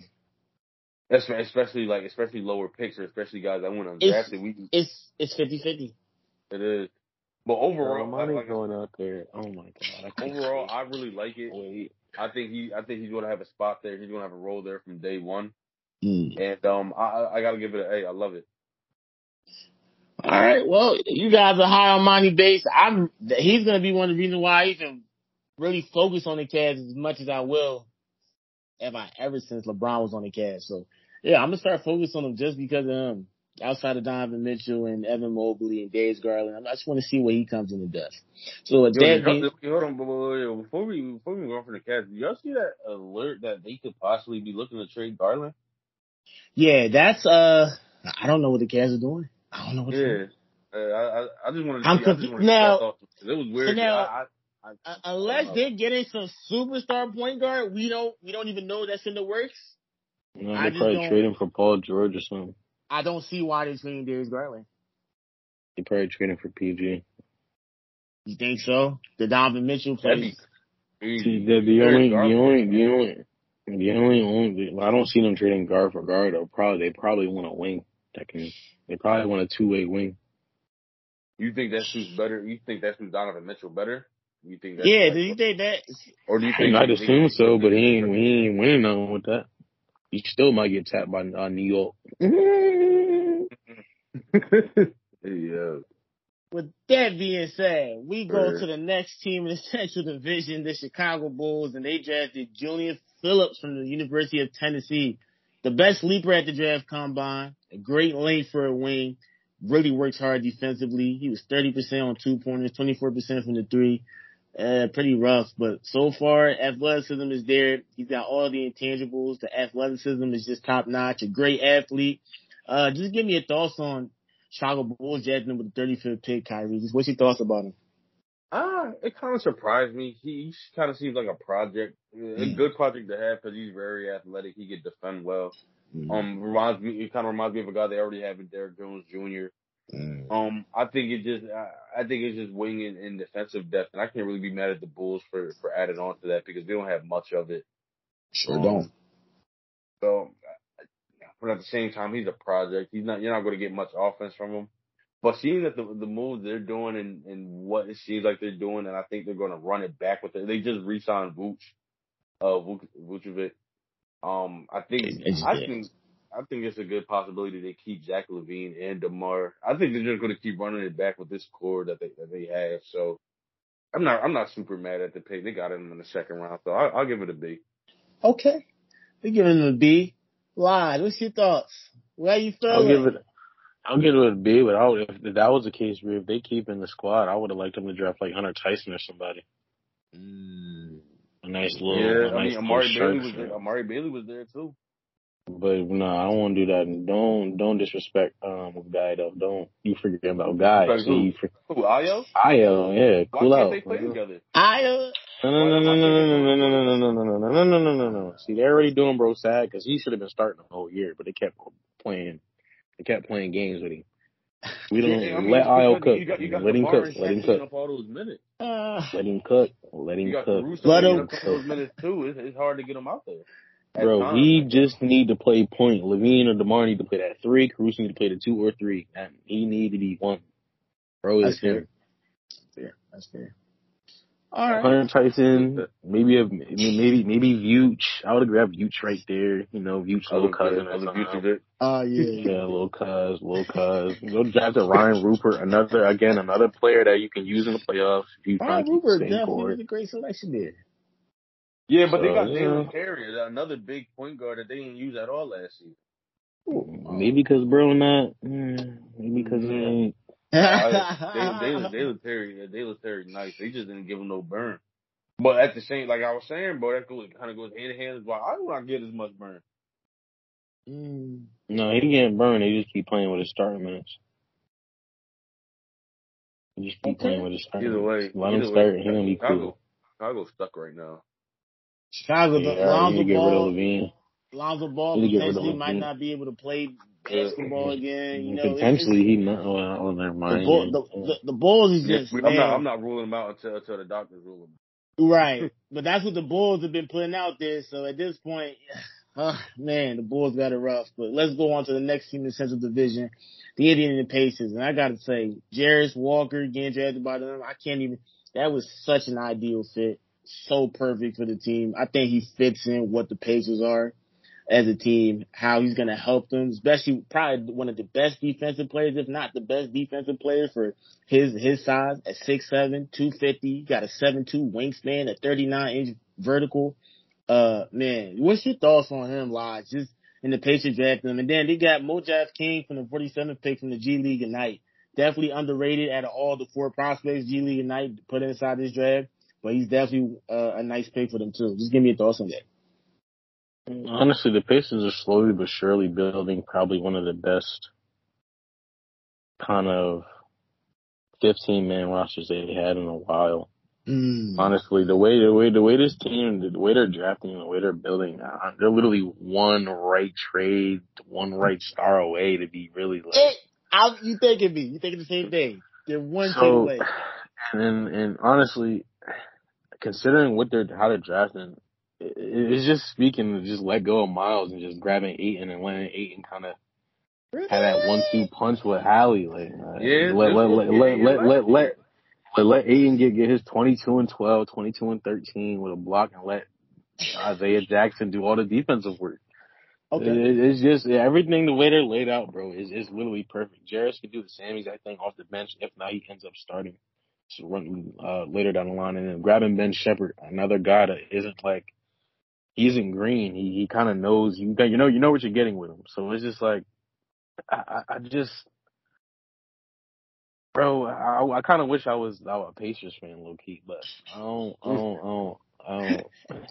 that's especially like especially lower picks or especially guys that went It's- undrafted. We It's it's 50-50. it is, but overall, Money like, going out there. Oh my god. I overall, I really like it. wait. I think he I think he's gonna have a spot there. He's gonna have a role there from day one, Mm. and um I I- I gotta give it an A. I love it. All right. Well, you guys are high on Emoni Bates. I'm. He's going to be one of the reasons why I even really focus on the Cavs as much as I will. Have I ever since LeBron was on the Cavs? So yeah, I'm gonna start focusing on him just because of him. Outside of Donovan Mitchell and Evan Mobley and Darius Garland, I just want to see what he comes in and does. So with Yo, that did y'all- being, hold on, before we before we go on for the Cavs, did y'all see that alert that they could possibly be looking to trade Garland? yeah, that's uh, I don't know what the Cavs are doing. I don't know what. they're doing. Yeah, uh, I I- I just want to I'm see- I just confu- wanted to now- get y'all thoughts. It was weird. now- I, I, I, Uh, unless they're getting some superstar point guard, we don't we don't even know that's in the works. No, I they just probably don't- trade him for Paul George or something. I don't see why they're trading Darius Garland. They probably trade him for PG. You think so? The Donovan Mitchell that'd plays. See, the, the only, the only, the only, the only, only, I don't see them trading guard for guard. Or probably they probably want a wing that can. They probably want a two way wing. You think that suits better? You think that suits Donovan Mitchell better? You think that? Yeah, do you think that? Or do you think? I'd assume so, but he ain't, he ain't winning nothing with that. He still might get tapped by uh, New York. yeah. With that being said, we go Sure. to the next team in the Central Division, the Chicago Bulls, and they drafted Julian Phillips from the University of Tennessee. The best leaper at the draft combine, a great length for a wing, really works hard defensively. He was 30% on two pointers, 24% from the three. Uh, pretty rough, but so far athleticism is there. He's got all the intangibles. The athleticism is just top notch. A great athlete. Uh, just give me your thoughts on Chicago Bulls with the 35th pick, Kyrie. Just what's your thoughts about him? Ah, it kind of surprised me. He, he kind of seems like a project, a Mm. good project to have because he's very athletic. He can defend well. Um, reminds me, it kind of reminds me of a guy they already have in Derrick Jones Jr. Mm. Um, I think it just, I, I think it's just wing and, and defensive depth, and I can't really be mad at the Bulls for for adding on to that because they don't have much of it. Sure Um, don't. So, uh, but at the same time, he's a project. He's not. You're not going to get much offense from him. But seeing that the the moves they're doing and, and what it seems like they're doing, and I think they're going to run it back with it. They just re-signed Vooch, uh, Vuc- Vucevic. Um, I think I think I think it's a good possibility they keep Zach LaVine and DeMar. I think they're just going to keep running it back with this core that they that they have. So I'm not I'm not super mad at the pick. They got him in the second round, so I, I'll give it a B. Okay. We're giving him a B. Why? What's your thoughts? Where you I'll give it. I'll give it a B, but I would, if that was the case, if they keep in the squad, I would have liked them to draft like Hunter Tyson or somebody. Mm. A nice little, Yeah, a I nice mean Amari Bailey was there. Amari Bailey was there too. But no, I don't want to do that. Don't don't disrespect um guy though. Don't you forget about guy. Like See, who? you for, Who? Ayo? Io, yeah, Why cool can't out. they play together? I, uh, No, no, no, no, no, no, no, no, no, no, no, no, no, no, no, no, no. See, they're already doing bro sad because he should have been starting the whole year, but they kept playing. They kept playing games with him. We don't Yeah, I mean, let it's Ayo because cook. You got, you got let him DeMar cook. and Let him Shaq cook. up all those minutes. uh, Let him cook. Let You him got cook. Caruso Let taking him up those minutes too. It's, it's hard to get him out there. At Bro, times. he just need to play point. LaVine or DeMar need to play that three. Caruso need to play the two or three. And he need to be one. Bro, That's it's him. fair. That's fair. All right. Hunter Tyson, maybe a maybe maybe Vuce. I would have grabbed Vuce right there. You know, Vuce Other- little cousin or other something. Vucevic. Oh, ah, yeah. Yeah, little cuz, little cuz. Go draft a Ryan Rupert, another again, another player that you can use in the playoffs if Ryan to Rupert definitely core. was a great selection there. Yeah, but they got yeah. Jalen Terry, another big point guard that they didn't use at all last season. Maybe because bro not. mm, Maybe because he Yeah. ain't. Dalen, Dalen, Dalen Terry, Dalen Terry, nice. They just didn't give him no burn. But at the same, like I was saying, bro, that goes kind of goes hand in hand. Why I do not get as much burn. Mm. No, he getting burned. They just keep playing with his starting minutes. They just keep Okay. playing with his starting Either way, minutes. Let either him start. way, He gonna be Chicago, cool. Chicago's stuck right now. Chicago, Yeah, Lonzo you need get rid of Ball, LaVine. Lonzo Ball You need to get rid of potentially might not be able to play basketball again. You know, it's- Potentially, he might. Well, well, never the, mind. Bull, the, the the Bulls is Yeah, just I'm man, not. I'm not ruling him out until until the doctors rule him. right. But that's what the Bulls have been putting out there. So at this point, uh, man, the Bulls got it rough. But let's go on to the next team in the Central Division, the Indiana Pacers. And I got to say, Jarace Walker getting drafted by them. I can't even. That was such an ideal fit. So perfect for the team. I think he fits in what the Pacers are as a team, how he's going to help them, especially probably one of the best defensive players, if not the best defensive player for his his size at 6'7", 250, got a 7'2 wingspan, a 39 inch vertical. Uh, man, what's your thoughts on him, Lodge? Just in the Pacers draft him, and then they got Mojave King from the 47th pick from the G League Ignite. Definitely underrated out of all the four prospects G League Ignite put inside this draft, but he's definitely uh, a nice pick for them too. Just give me your thoughts on that. Honestly, the Pacers are slowly but surely building probably one of the best kind of 15 man rosters they had in a while. Mm. Honestly, the way the way the way this team, the way they're drafting, the way they're building, uh, they're literally one right trade, one right star away to be really like. Hey, I, you thinking me? You thinking the same thing? They're one so, away. and and honestly, considering what they're how they're drafting, it, it's just speaking to just let go of Myles and just grabbing Ayton and letting Ayton kind of have that one two punch with Hallie. Like, uh, Yeah, let let let yeah, let you're let right. let let let let Ayton get get his twenty two and 12, 22 and thirteen with a block, and let Isaiah Jackson do all the defensive work. Okay. It, it's just yeah, everything the way they're laid out, bro, is is literally perfect. Jarace could do the same exact thing off the bench. If not, he ends up starting so run uh, later down the line, and then grabbing Ben Sheppard, another guy that isn't like he isn't green. He he kind of knows you you know you know what you're getting with him. So it's just like I I, just. Bro, I, I kind of wish I was I was a Pacers fan, low key, but I don't, I don't, I don't, I don't.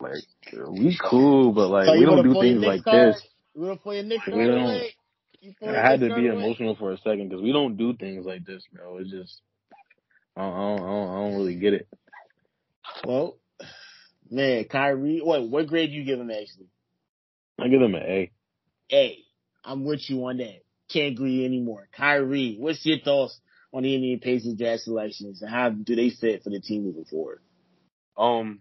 Like we cool, but like So we don't do things like card? this. Want to play a Knicks We don't- away? You pull your I had to be emotional for a second because we don't do things like this, bro. It's just I don't, I don't, I don't, really get it. Well, man, Kyrie. What what grade do you give him actually? I give him an A. Hey, I'm with you on that. Can't agree anymore. Kyrie, what's your thoughts on the Indian Pacers draft selections and how do they fit for the team moving forward? Um,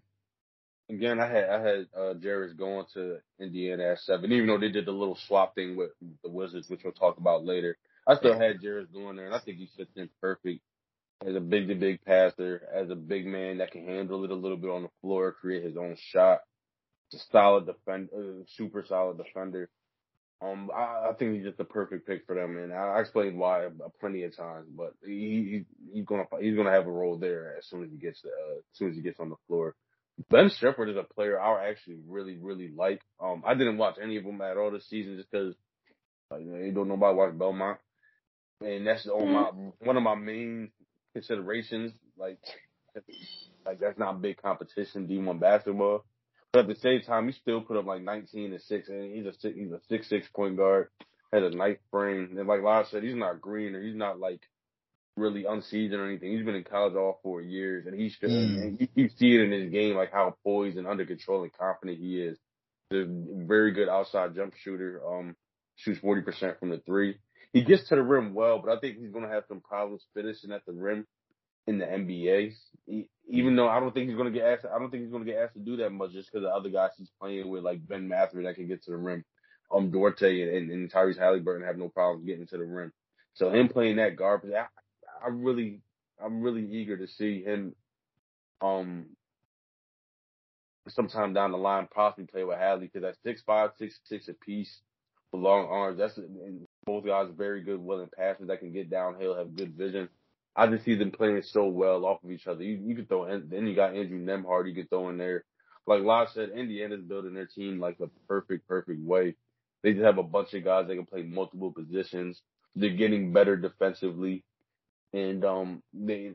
again, I had I had uh, Jarace going to Indiana at seven, even though they did the little swap thing with the Wizards, which we'll talk about later. I still had Jarace going there, and I think he fits in perfect as a big to big passer, as a big man that can handle it a little bit on the floor, create his own shot. It's a solid defender, uh, super solid defender. Um, I, I think he's just the perfect pick for them, and I, I explained why plenty of times. But he, he he's gonna he's gonna have a role there as soon as he gets uh, as soon as he gets on the floor. Ben Sheppard is a player I actually really really like. Um, I didn't watch any of them at all this season just because like, you don't nobody watch Belmont, and that's on my one of my main considerations. Like like that's not big competition D one basketball. But at the same time, he still put up like 19 and six, and he's a six, he's a six six point guard, has a nice frame, and like Lars said, he's not green or he's not like really unseasoned or anything. He's been in college all four years, and he's Mm. and you, you see it in his game, like how poised and under control and confident he is. He's a very good outside jump shooter. Um, shoots 40 percent from the three. He gets to the rim well, but I think he's gonna have some problems finishing at the rim in the NBA. He, even though I don't think he's gonna get asked, I don't think he's gonna get asked to do that much just because the other guys he's playing with, like Ben Mather, that can get to the rim. Um, Duarte and, and, and Tyrese Halliburton have no problems getting to the rim. So him playing that guard, I, I really, I'm really eager to see him. Um, sometime down the line, possibly play with Hadley because that's six five, six six a piece long arms. That's both guys very good, willing passers that can get downhill, have good vision. I just see them playing so well off of each other. You, you could throw in, then you got Andrew Nembhard you could throw in there. Like Lodge said, Indiana's building their team like the perfect, perfect way. They just have a bunch of guys that can play multiple positions. They're getting better defensively, and um, they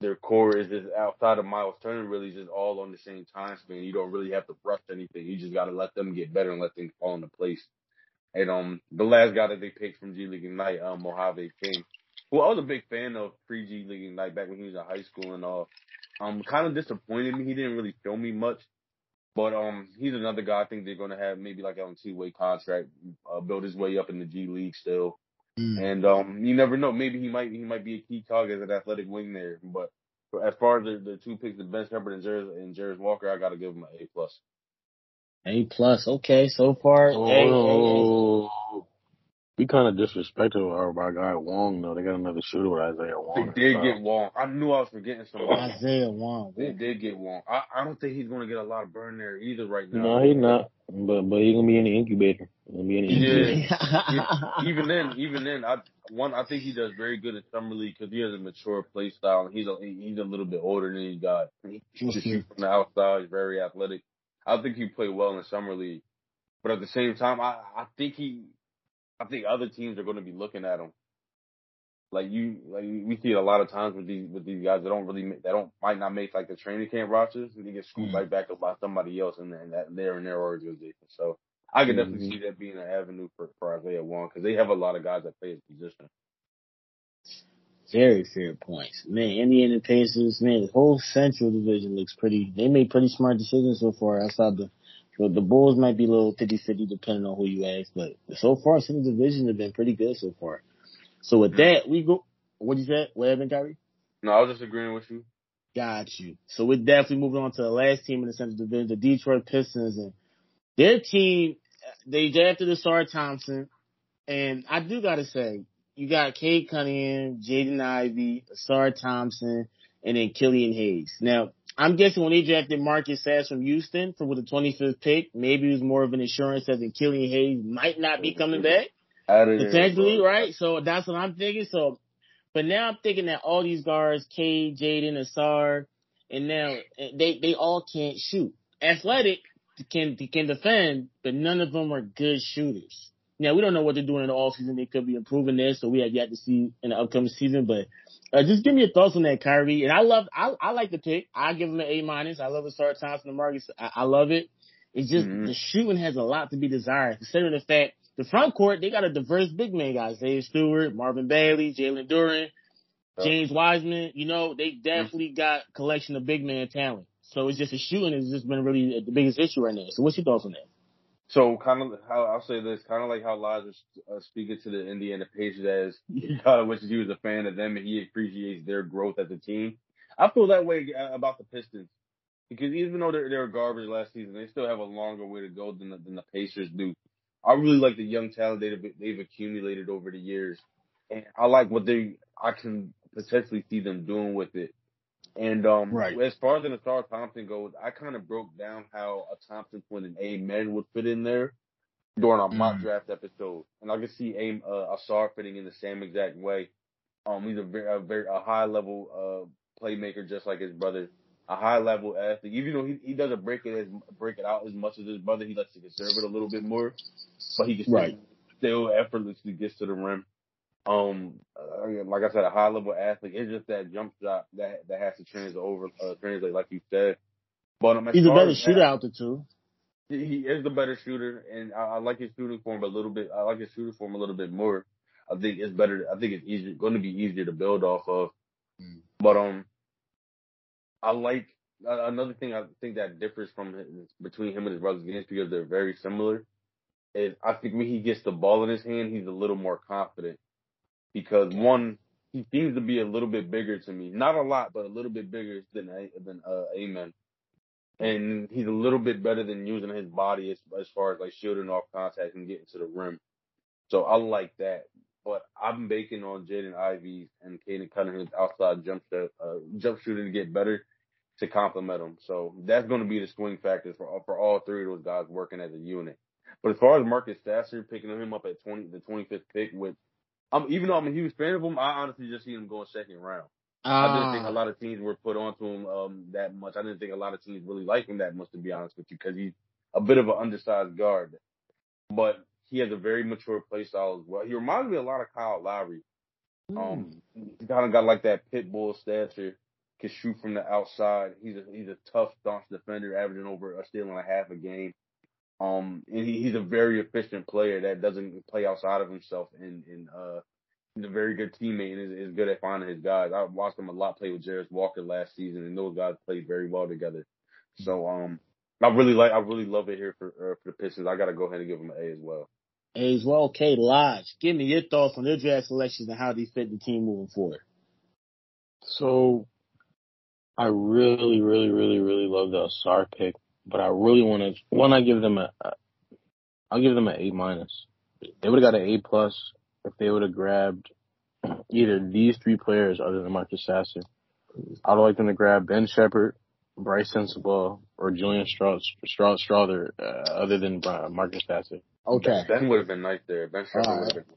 their core is just outside of Myles Turner, really just all on the same time span. You don't really have to rush anything. You just got to let them get better and let things fall into place. And um, the last guy that they picked from G League Ignite, um, Mojave King, who I was a big fan of pre G League Ignite back when he was in high school and all. Um, kind of disappointed me. He didn't really show me much. But um, he's another guy I think they're going to have maybe like on two way contract, uh, build his way up in the G League still. Mm. And um, you never know. Maybe he might he might be a key cog as an athletic wing there. But as far as the, the two picks, the Ben Sheppard and Jarace, and Walker, I got to give him an A plus. A plus. Okay, so far. Oh, a, a, a. Oh, we kind of disrespected our, our guy Wong though. They got another shooter with Isaiah Wong. They did get Wong. I knew I was forgetting somebody. Isaiah Wong. They did get Wong. I, I don't think he's going to get a lot of burn there either right now. No, he's not. But but he's gonna be in the incubator. He's gonna be in the incubator. Yeah. even then, even then, I one I think he does very good in summer league because he has a mature play style and he's a he's a little bit older than he got. He can shoot from the outside. He's very athletic. I think he played well in summer league, but at the same time, I I think he I think other teams are going to be looking at him. Like you, like we see it a lot of times with these with these guys that don't really that don't might not make like the training camp rosters, and they get scooped mm-hmm. right back up by somebody else, and then that they're in their organization. So I can definitely mm-hmm. see that being an avenue for, for Isaiah Wong because they have a lot of guys that play his position. Very fair points, man. Indiana Pacers, man. The whole Central Division looks pretty. They made pretty smart decisions so far outside the so the Bulls might be a little 50-50 depending on who you ask, but so far, some divisions have been pretty good so far. So with mm-hmm. that, we go. What you say? What happened, Kyrie? No, I was just agreeing with you. Got you. So we're definitely moving on to the last team in the Central Division, the Detroit Pistons, and their team. They drafted Ausar Thompson, and I do gotta say, you got Cade Cunningham, Jaden Ivey, Ausar Thompson, and then Killian Hayes. Now, I'm guessing when they drafted Marcus Sasser from Houston for with the 25th pick, maybe it was more of an assurance that Killian Hayes might not be coming back. Potentially, right? So that's what I'm thinking. So, but now I'm thinking that all these guards, Cade, Jaden, Ausar, and now eh, they, they all can't shoot. Athletic can, can defend, but none of them are good shooters. Now we don't know what they're doing in the offseason. They could be improving this, so we have yet to see in the upcoming season, but uh, just give me your thoughts on that, Kyrie. And I love, I, I like the pick. I give him an A minus. I love the start Thompson and Marcus. I, I love it. It's just mm-hmm. the shooting has a lot to be desired, considering the fact the front court they got a diverse big man guys: Dave Stewart, Marvin Bagley, Jalen Duren, James Wiseman. You know, they definitely mm-hmm. got collection of big man talent. So it's just the shooting has just been really the biggest issue right now. So what's your thoughts on that? So kind of how I'll say this, kind of like how was uh, speaking to the Indiana Pacers as he kind of wishes he was a fan of them and he appreciates their growth as a team. I feel that way uh, about the Pistons because even though they're, they were garbage last season, they still have a longer way to go than the, than the Pacers do. I really like the young talent they've, they've accumulated over the years, and I like what they I can potentially see them doing with it. And um, right. as far as an Ausar Thompson goes, I kind of broke down how a Thompson point an Amen would fit in there during our mm. mock draft episode, and I can see a uh, Ausar fitting in the same exact way. Um, he's a very a very a high level uh playmaker, just like his brother, a high level athlete. Even though he, he doesn't break it as break it out as much as his brother, he likes to conserve it a little bit more, but he can right. still effortlessly gets to the rim. Um, uh, like I said, a high level athlete. It's just that jump shot that that has to translate over, uh, translate like you said. But um, he's a better shooter out the two. He is the better shooter, and I, I, like his shooting form a little bit. I like his shooting form a little bit more. I think it's better. I think it's easier, going to be easier to build off of. Mm. But um, I like uh, another thing. I think that differs from his, between him and his brothers games because they're very similar. Is I think when he gets the ball in his hand, he's a little more confident because one, he seems to be a little bit bigger to me. Not a lot, but a little bit bigger than than uh, Amen. And he's a little bit better than using his body as, as far as like shielding off contact and getting to the rim. So I like that. But I'm baking on Jaden Ivey and Caden Cunningham's outside jump shot, uh, jump shooting to get better to complement them. So that's going to be the swing factors for for all three of those guys working as a unit. But as far as Marcus Sasser picking him up at 20, the 25th pick with um, even though I'm a huge fan of him, I honestly just see him going second round. Uh, I didn't think a ah. lot of teams were put onto him um, that much. I didn't think a lot of teams really like him that much, to be honest with you, because he's a bit of an undersized guard. But he has a very mature play style as well. He reminds me a lot of Kyle Lowry. Mm. Um, he's kind of got like that pit bull stature, can shoot from the outside. He's a he's a tough, staunch defender, averaging over a steal and a half a game. Um, and he, he's a very efficient player that doesn't play outside of himself and, in uh he's a very good teammate and is, is good at finding his guys. I watched him a lot play with Jarace Walker last season, and those guys played very well together. So um, I really like, I really love it here for uh, for the Pistons. I got to go ahead and give them an A as well. A as well. Okay, Lodge, give me your thoughts on their draft selections and how they fit the team moving forward. So, I really, really, really, really love the Ausar pick, but I really want to. One, I give them a, a I'll give them an A minus. They would have got an A plus if they would have grabbed either these three players other than Marcus Sasser. I'd like them to grab Ben Sheppard, Brice Sensabaugh, or Julian Strawther, uh, other than Marcus Sasser. Okay. Ben would have been nice there. Ben Sheppard All would have been.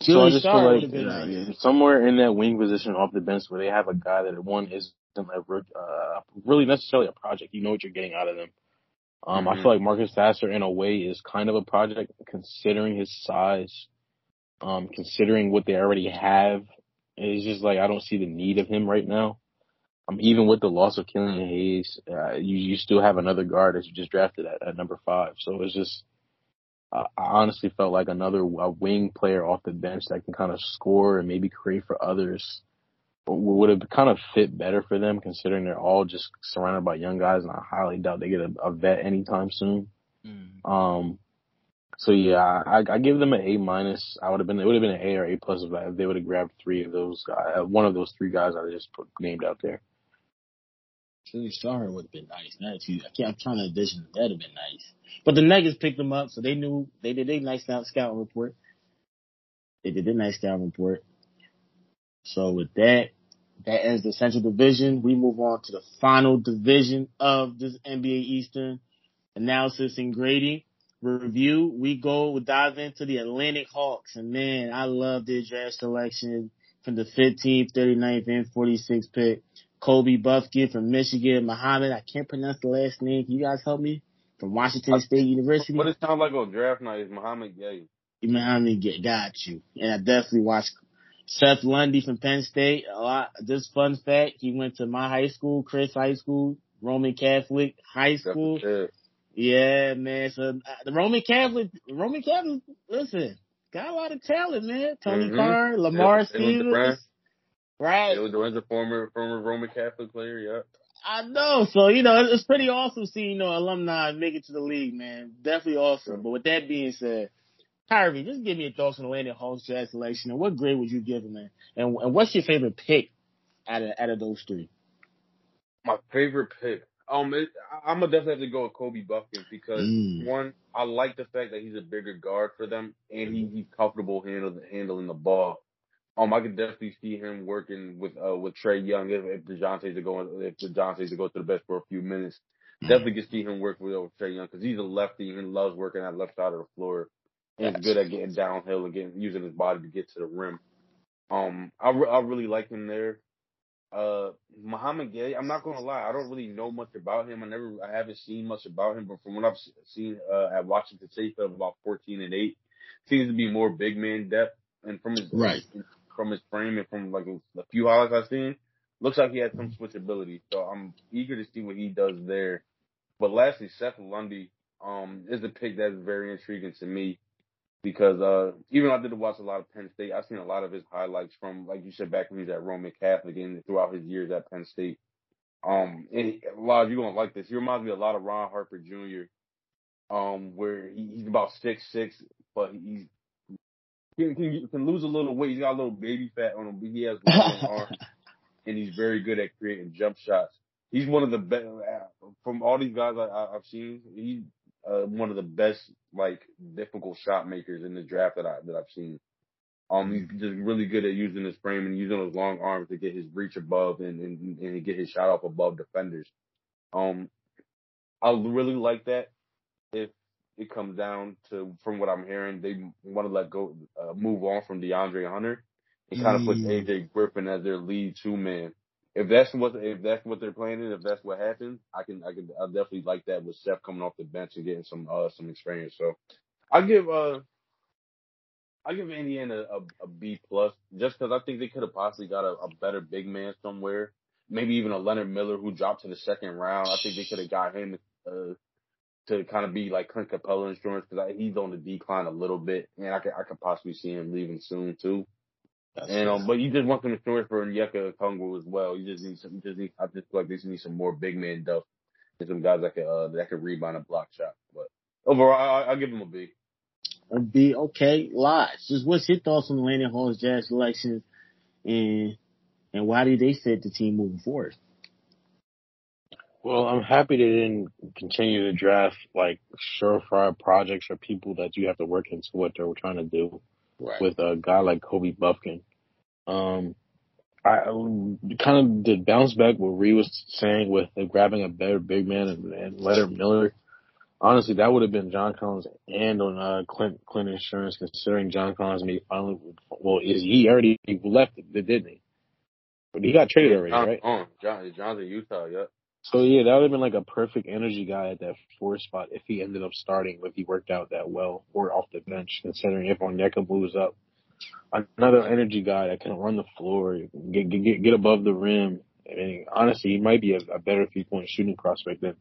So I just feel like uh, somewhere in that wing position off the bench where they have a guy that one like uh, really necessarily a project. You know what you're getting out of them. Um, mm-hmm. I feel like Marcus Sasser in a way is kind of a project considering his size, um, considering what they already have. It's just like I don't see the need of him right now. Um, even with the loss of Killian Hayes, uh, you you still have another guard that you just drafted at, at number five. So it's just I honestly felt like another a wing player off the bench that can kind of score and maybe create for others would have kind of fit better for them considering they're all just surrounded by young guys and I highly doubt they get a, a vet anytime soon. Mm. Um, so yeah, I, I give them an A minus. I would have been it would have been an A or A plus if they would have grabbed three of those guys, uh, one of those three guys I just put named out there. Julian Strawther would have been nice. Now that you, I can't, I'm trying to envision that'd have been nice. But the Nuggets picked them up, so they knew they did a nice scout report. They did a nice scout report. So with that, that ends the Central Division. We move on to the final division of this NBA Eastern analysis and grading review. We go we dive into the Atlanta Hawks, and man, I love their draft selection from the 15th, 39th, and 46th pick. Kobe Bufkin from Michigan, Mouhamed. I can't pronounce the last name. Can you guys help me? From Washington State University. What it sounds like on draft night is Mouhamed Gueye. Mouhamed Gueye, got you. And I definitely watched Seth Lundy from Penn State. A lot. Just fun fact: he went to my high school, Chris High School, Roman Catholic High School. Yeah, man. So uh, the Roman Catholic, Roman Catholic, listen, got a lot of talent, man. Tony mm-hmm. Carr, Lamar Stevens. Right. It was a former former Roman Catholic player, yeah. I know. So, you know, it's pretty awesome seeing, you know, alumni make it to the league, man. Definitely awesome. But with that being said, Kyrie, just give me your thoughts on the Landon Hawks draft selection and what grade would you give him, man? And, and what's your favorite pick out of out of those three? My favorite pick. Um, it, I'm gonna definitely have to go with Kobe Bufkin because mm. one, I like the fact that he's a bigger guard for them and he, he's comfortable handling handling the ball. Um, I could definitely see him working with uh with Trae Young if, if Dejounte's to go if Dejounte's to go to the best for a few minutes. Mm-hmm. Definitely could see him work with uh, Trae Young because he's a lefty and loves working on that left side of the floor. He's good at getting downhill and getting using his body to get to the rim. Um, I re- I really like him there. Uh, Mouhamed Gueye, I'm not gonna lie, I don't really know much about him. I never, I haven't seen much about him, but from what I've seen uh, at Washington State, of about 14 and eight, seems to be more big man depth. And from his right from his frame and from like a, few highlights I've seen, looks like he has some switchability. So I'm eager to see what he does there. But lastly, Seth Lundy um, is a pick that's very intriguing to me because uh, even though I did watch a lot of Penn State, I've seen a lot of his highlights from, like you said, back when he was at Roman Catholic and throughout his years at Penn State. Um, and a lot of you gonna like this. He reminds me a lot of Ron Harper Jr. Um, where he, he's about six six, but he's can, can, can lose a little weight. He's got a little baby fat on him, but he has long arms, and he's very good at creating jump shots. He's one of the best from all these guys I, have seen. He's uh, one of the best like difficult shot makers in the draft that I that I've seen. Um, he's just really good at using his frame and using his long arms to get his reach above and and, and get his shot off above defenders. Um, I really like that. If it comes down to, from what I'm hearing, they want to let go, uh, move on from DeAndre Hunter and kind of put. AJ Griffin as their lead two man. If that's what if that's what they're planning, if that's what happens, I can I can I definitely like that with Seth coming off the bench and getting some uh some experience. So I give uh I give Indiana a, a B plus just because I think they could have possibly got a, a better big man somewhere. Maybe even a Leonard Miller who dropped to the second round. I think they could have got him uh, to kind of be like Clint Capela insurance because he's on the decline a little bit, and I could I could possibly see him leaving soon too. That's And um, but you just want them to store for Onyeka Okongwu as well. You just need some. You just need. I just feel like they just need some more big man depth and some guys that can uh, that can rebound and block shot. But overall, I, I'll give them a B. A B, okay. Lots. Just what's your thoughts on the Landon Hall's Jazz selection, and and why do they set the team moving forward? Well, I'm happy they didn't continue to draft like surefire projects or people that you have to work into what they were trying to do Right. with a guy like Kobe Bufkin. Um, I kind of did bounce back what Ree was saying with grabbing a better big man and, and Leonard Miller. Honestly, that would have been John Collins and on uh, Clint Clint Insurance, considering John Collins may finally. Well, is he already left? Didn't he? But he got traded already, John, right? oh, John, John's in Utah. Yep. So yeah, that would have been like a perfect energy guy at that four spot if he ended up starting, if he worked out that well, or off the bench, considering if Onyeka moves up. Another energy guy that can run the floor, get get get above the rim. I mean, honestly, he might be a, a better three point shooting prospect than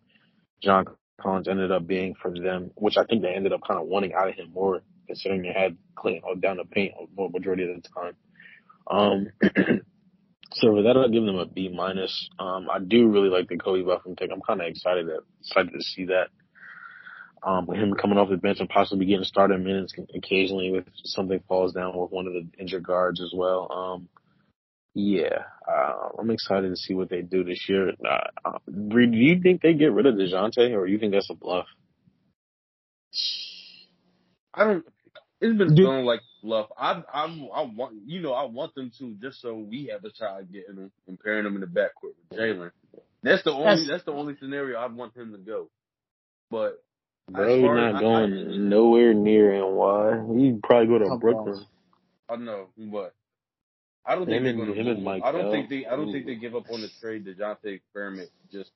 John Collins ended up being for them, which I think they ended up kind of wanting out of him more, considering they had Clint down the paint a majority of the time. Um, so for that, I'll give them a B minus. Um, I do really like the Kobe Bufkin pick. I'm kind of excited to, excited to see that. Um, with him coming off the bench and possibly getting started minutes occasionally if something falls down with one of the injured guards as well. Um, yeah, uh, I'm excited to see what they do this year. Uh, uh, do you think they get rid of Dejounte or you think that's a bluff? I don't. It's been Dude. feeling like bluff. I I I want you know I want them to just so we have a shot getting them and pairing them in the backcourt with Jalen. That's the only That's- that's the only scenario I'd want him to go. But Bro, as he's not I- going I- nowhere near NY. He'd probably go to Come Brooklyn. I know, but I don't think Him they're going to him and move. Mike I don't Bell. think they. I don't think they give up on the trade Dejounte experiment just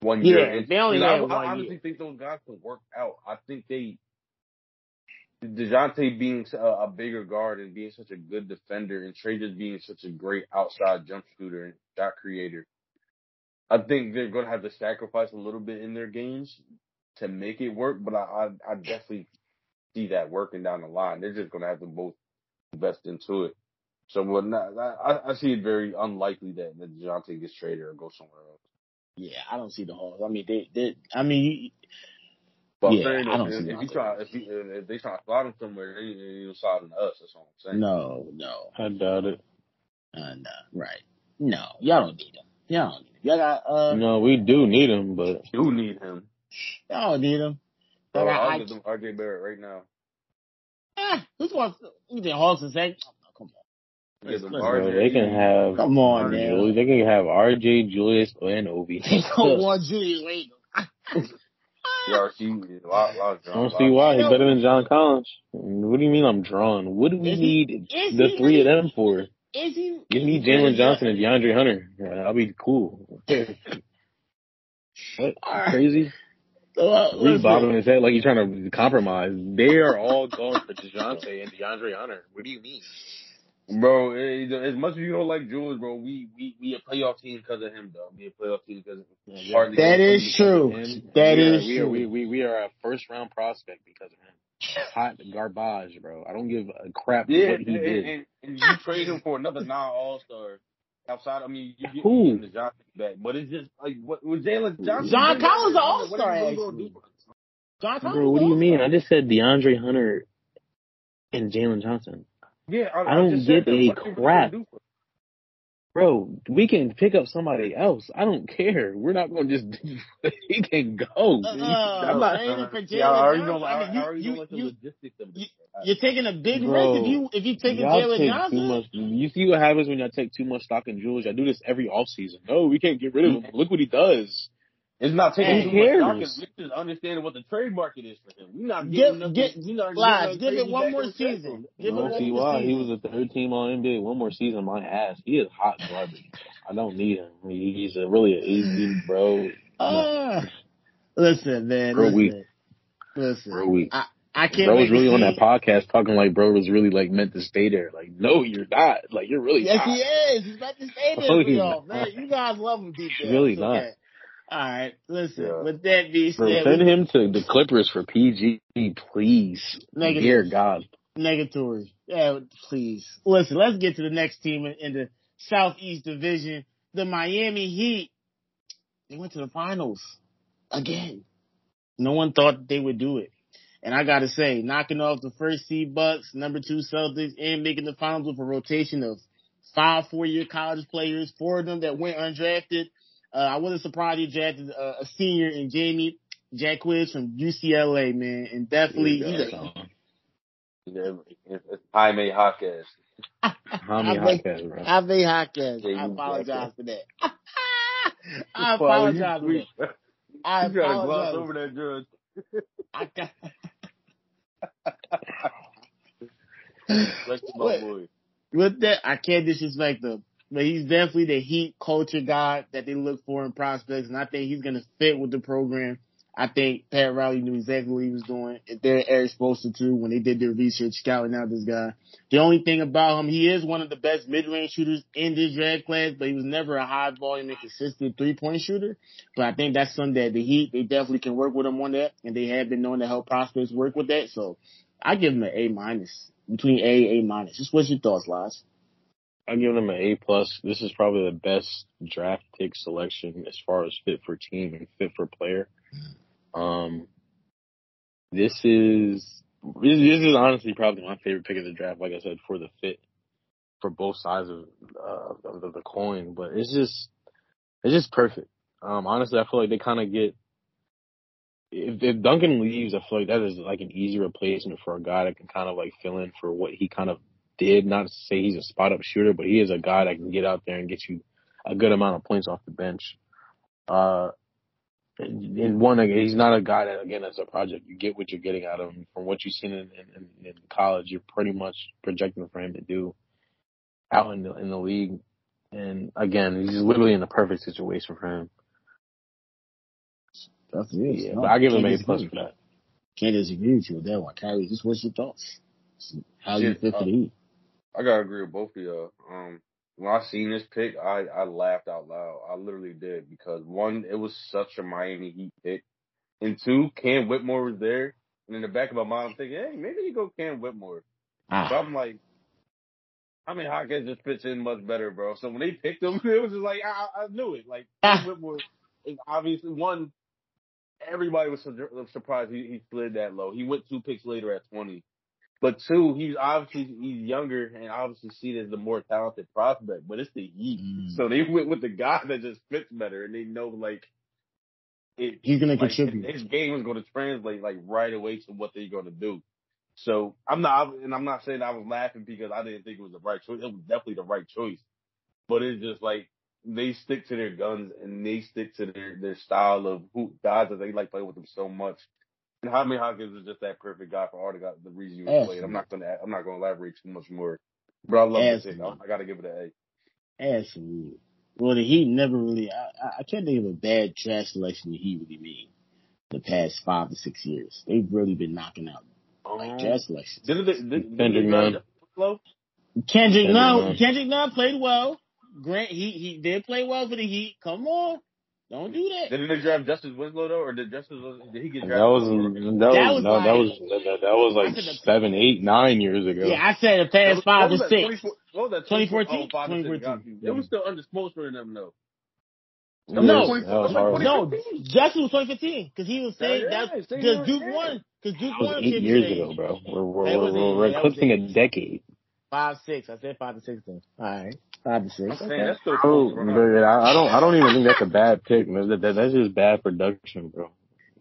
one Yeah, year. in. they only And I, one I honestly year. think those guys can work out. I think they. Dejounte being a, a bigger guard and being such a good defender, and Trae just being such a great outside jump shooter and shot creator. I think they're going to have to sacrifice a little bit in their games to make it work, but I, I, I definitely see that working down the line. They're just going to have to both invest into it. So, not, I, I see it very unlikely that, that Dejounte gets traded or goes somewhere else. Yeah, I don't see the Hawks. I mean, they, they I mean, But Yeah, fair I don't if, see if you try, if, you, if they try to slide him somewhere, they they don't to us. That's all I'm saying. no, no, I doubt it. uh, no, right? No, y'all don't need them. Y'all don't need them. Y'all got uh, No, we do need him, but You need him. y'all don't need them. Bro, Y'all got I'll I, give them RJ Barrett right now. ah, who's going? You think Hawks and say? Oh, come on, Listen, bro, they can have come on, RJ. man. Julius, they can have RJ, Julius, and Obi. They don't want Julius Randle. DRC. Lot, lot of I don't see why he's better than John Collins. What do you mean I'm drawn? What do we Is need is the he three of them for? Is he? Give me Jalen Johnson and DeAndre Hunter. Yeah, I'll be cool. what? Alright. Crazy? He's listen, bobbing his head like he's trying to compromise. They are all going for DeJounte and DeAndre Hunter. What do you mean? Bro, eh, as much as you don't like Julius, bro, we we we a playoff team because of him, though. We a playoff team because of him. Hardly That ever is because true. of. That we are, is we are, true. we, we, we are a first round prospect because of him. Hot garbage, bro. I don't give a crap Yeah, what he and, did. and, and you trade him for another non All Star outside. I mean, you get Who? the Johnson back, but it's just like what was Jalen Johnson? John? Collins an all-star, actually. John Collins Bro, what do you mean? I just said DeAndre Hunter and Jalen Johnson. Yeah, I, I don't just said get a What are you gonna crap. Bro, we can pick up somebody else. I don't care. We're not going to just. he can go. Uh, I'm not. Trading for Jalen Yeah, I already know. I I, mean, you- I already you- know like the you- logistics of this. You're taking a big Bro, risk if you if you taking Y'all Jalen take Johnson. too much. You see what happens when y'all take too much stock in Julius. I do this every offseason. No, we can't get rid of him. Look what he does. It's not taking Who too much stock. cares? It's just understanding what the trade market is for him. We're not Give- getting nothing. get- you're not Lodge, give it one more season. for him. It don't one see more why. season. He was a third team all NBA. One more season, my ass. He is hot garbage. I don't need him. He's a really an easy bro. Ah. listen, man. Bro, listen. we- listen. Bro, we- I, I can't Bro was really to on that podcast talking like bro was really like meant to stay there. Like, no, you're not. Like, you're really Yes, not. he is. He's about to stay there No, y'all, man. You guys love him deep down. Really It's not. okay. All right, listen. Yeah. With that being said, send we- him to the Clippers for PG, please. Negative. Dear God. Negatory. Yeah, please. Listen, let's get to the next team in, in the Southeast Division. The Miami Heat. They went to the finals again. No one thought they would do it. And I gotta say, knocking off the first seed Bucks, number two Celtics, and making the finals with a rotation of five four-year college players, four of them that went undrafted. Uh, I wasn't surprised he drafted uh, a senior in Jamie Jaquez from UCLA, man, and definitely he's a, Yeah, it's it's Jaime Jaquez. Jaime I Jaquez, bro. Jaime Jaquez. I apologize Jaquez. for that. I apologize for that. You I gotta gloss apologize. over that judge. I got, Like my What? boy. with that, I can't disrespect him, but he's definitely the heat culture guy that they look for in prospects, and I think he's going to fit with the program. I think Pat Riley knew exactly what he was doing. They're Eric to too when they did their research scouting out this guy. The only thing about him, he is one of the best mid-range shooters in this draft class, but he was never a high volume and consistent three-point shooter. But I think that's something that the Heat, they definitely can work with him on that, and they have been known to help prospects work with that. So I give him an A minus, between A A minus. Just what's your thoughts, Lars? I give them an A plus. This is probably the best draft pick selection as far as fit for team and fit for player. Um, this is this, is honestly probably my favorite pick of the draft. Like I said, for the fit for both sides of uh, of the, the coin, but it's just it's just perfect. Um, honestly, I feel like they kind of get if, if Duncan leaves, I feel like that is like an easy replacement for a guy that can kind of like fill in for what he kind of did. Not to say he's a spot up shooter, but he is a guy that can get out there and get you a good amount of points off the bench. Uh, and and one, he's not a guy that again that's a project. You get what you're getting out of him from what you've seen in, in, in college. You're pretty much projecting for him to do out in the in the league. And again, he's literally in the perfect situation for him. That's it. Yeah, No, but I give him A plus for that. Can't disagree with you with that one. Kyrie, just what's your thoughts? How you Shit, fit for uh, the Heat? I gotta agree with both of y'all. Um, when I seen this pick, I I laughed out loud. I literally did because one, it was such a Miami Heat pick, and two, Cam Whitmore was there, and in the back of my mind, I'm thinking, hey, maybe you go Cam Whitmore. So Ah, I'm like, I mean, Hawkins just fits in much better, bro. So when they picked him, it was just like I, I knew it. Like Ah. Whitmore is obviously one. Everybody was sur- surprised he, he slid that low. He went two picks later at 20. But two, he's obviously he's younger and obviously seen as the more talented prospect. But it's the Heat, Mm. so they went with the guy that just fits better, and they know like it. he's gonna contribute. his game is going to translate like right away to what they're going to do. So I'm not, and I'm not saying I was laughing because I didn't think it was the right choice. It was definitely the right choice, but it's just like they stick to their guns and they stick to their their style of who guys that they like playing with them so much. And Jaime Hawkins is just that perfect guy for all the guys, the reason you was playing. I'm not gonna I'm not gonna elaborate too much more, but I love this pick. Absolutely. I, I got to give it an A. Absolutely. Well, the Heat never really. I, I- I can't think of a bad trash selection the Heat really made the past five to six years. They've really been knocking out like Um, trash selections. didn't they, did, didn't Kendrick they Nunn. Kendrick Kendrick Nunn, Nunn. Kendrick Nunn played well. Grant, he he did play well for the Heat. Come on, don't do that. Didn't they draft Justise Winslow though, or did Justise did he get drafted? That was that was That was no, that like- was that, that was like seven, eight, nine years ago. Yeah, I said the past five to What was that, six. 24 What was that? 2014? Oh, five to six, 2014. got you. It was still under Spoelstra and them though. It No. was- that was. No, Justin was 2015 because he was saying Yeah, that because Duke yeah. won because Duke was won eight years championship. ago, bro. We're we're, That was we're, we're eclipsing a decade. Five six. I said five to six then. All right, five to six. I'm saying that's still Bro, oh, close, bro. but I, I don't I don't even think that's a bad pick, man. That, that, that's just bad production, bro.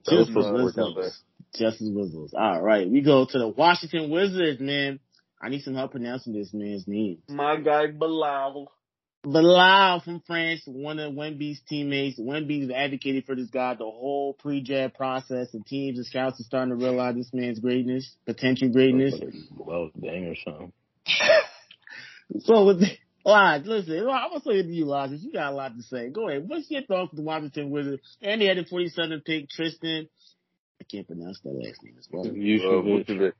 That was Just supposed to work out there. Wizards. Justice Wizards. All right, we go to the Washington Wizards, man. I need some help pronouncing this man's name. My guy Bilal. Bilal from France, one of Wemby's teammates. Wemby's advocated for this guy the whole pre-jab process, and teams and scouts are starting to realize this man's greatness, potential greatness. Well, dang or something. So with the, Lodge, listen, I'm gonna say it to you, Lodge, 'cause you got a lot to say. Go ahead. What's your thoughts on the Washington Wizards? And they had the 47 pick, Tristan. I can't pronounce that last name as well. Vucevic. Uh, Vucevic.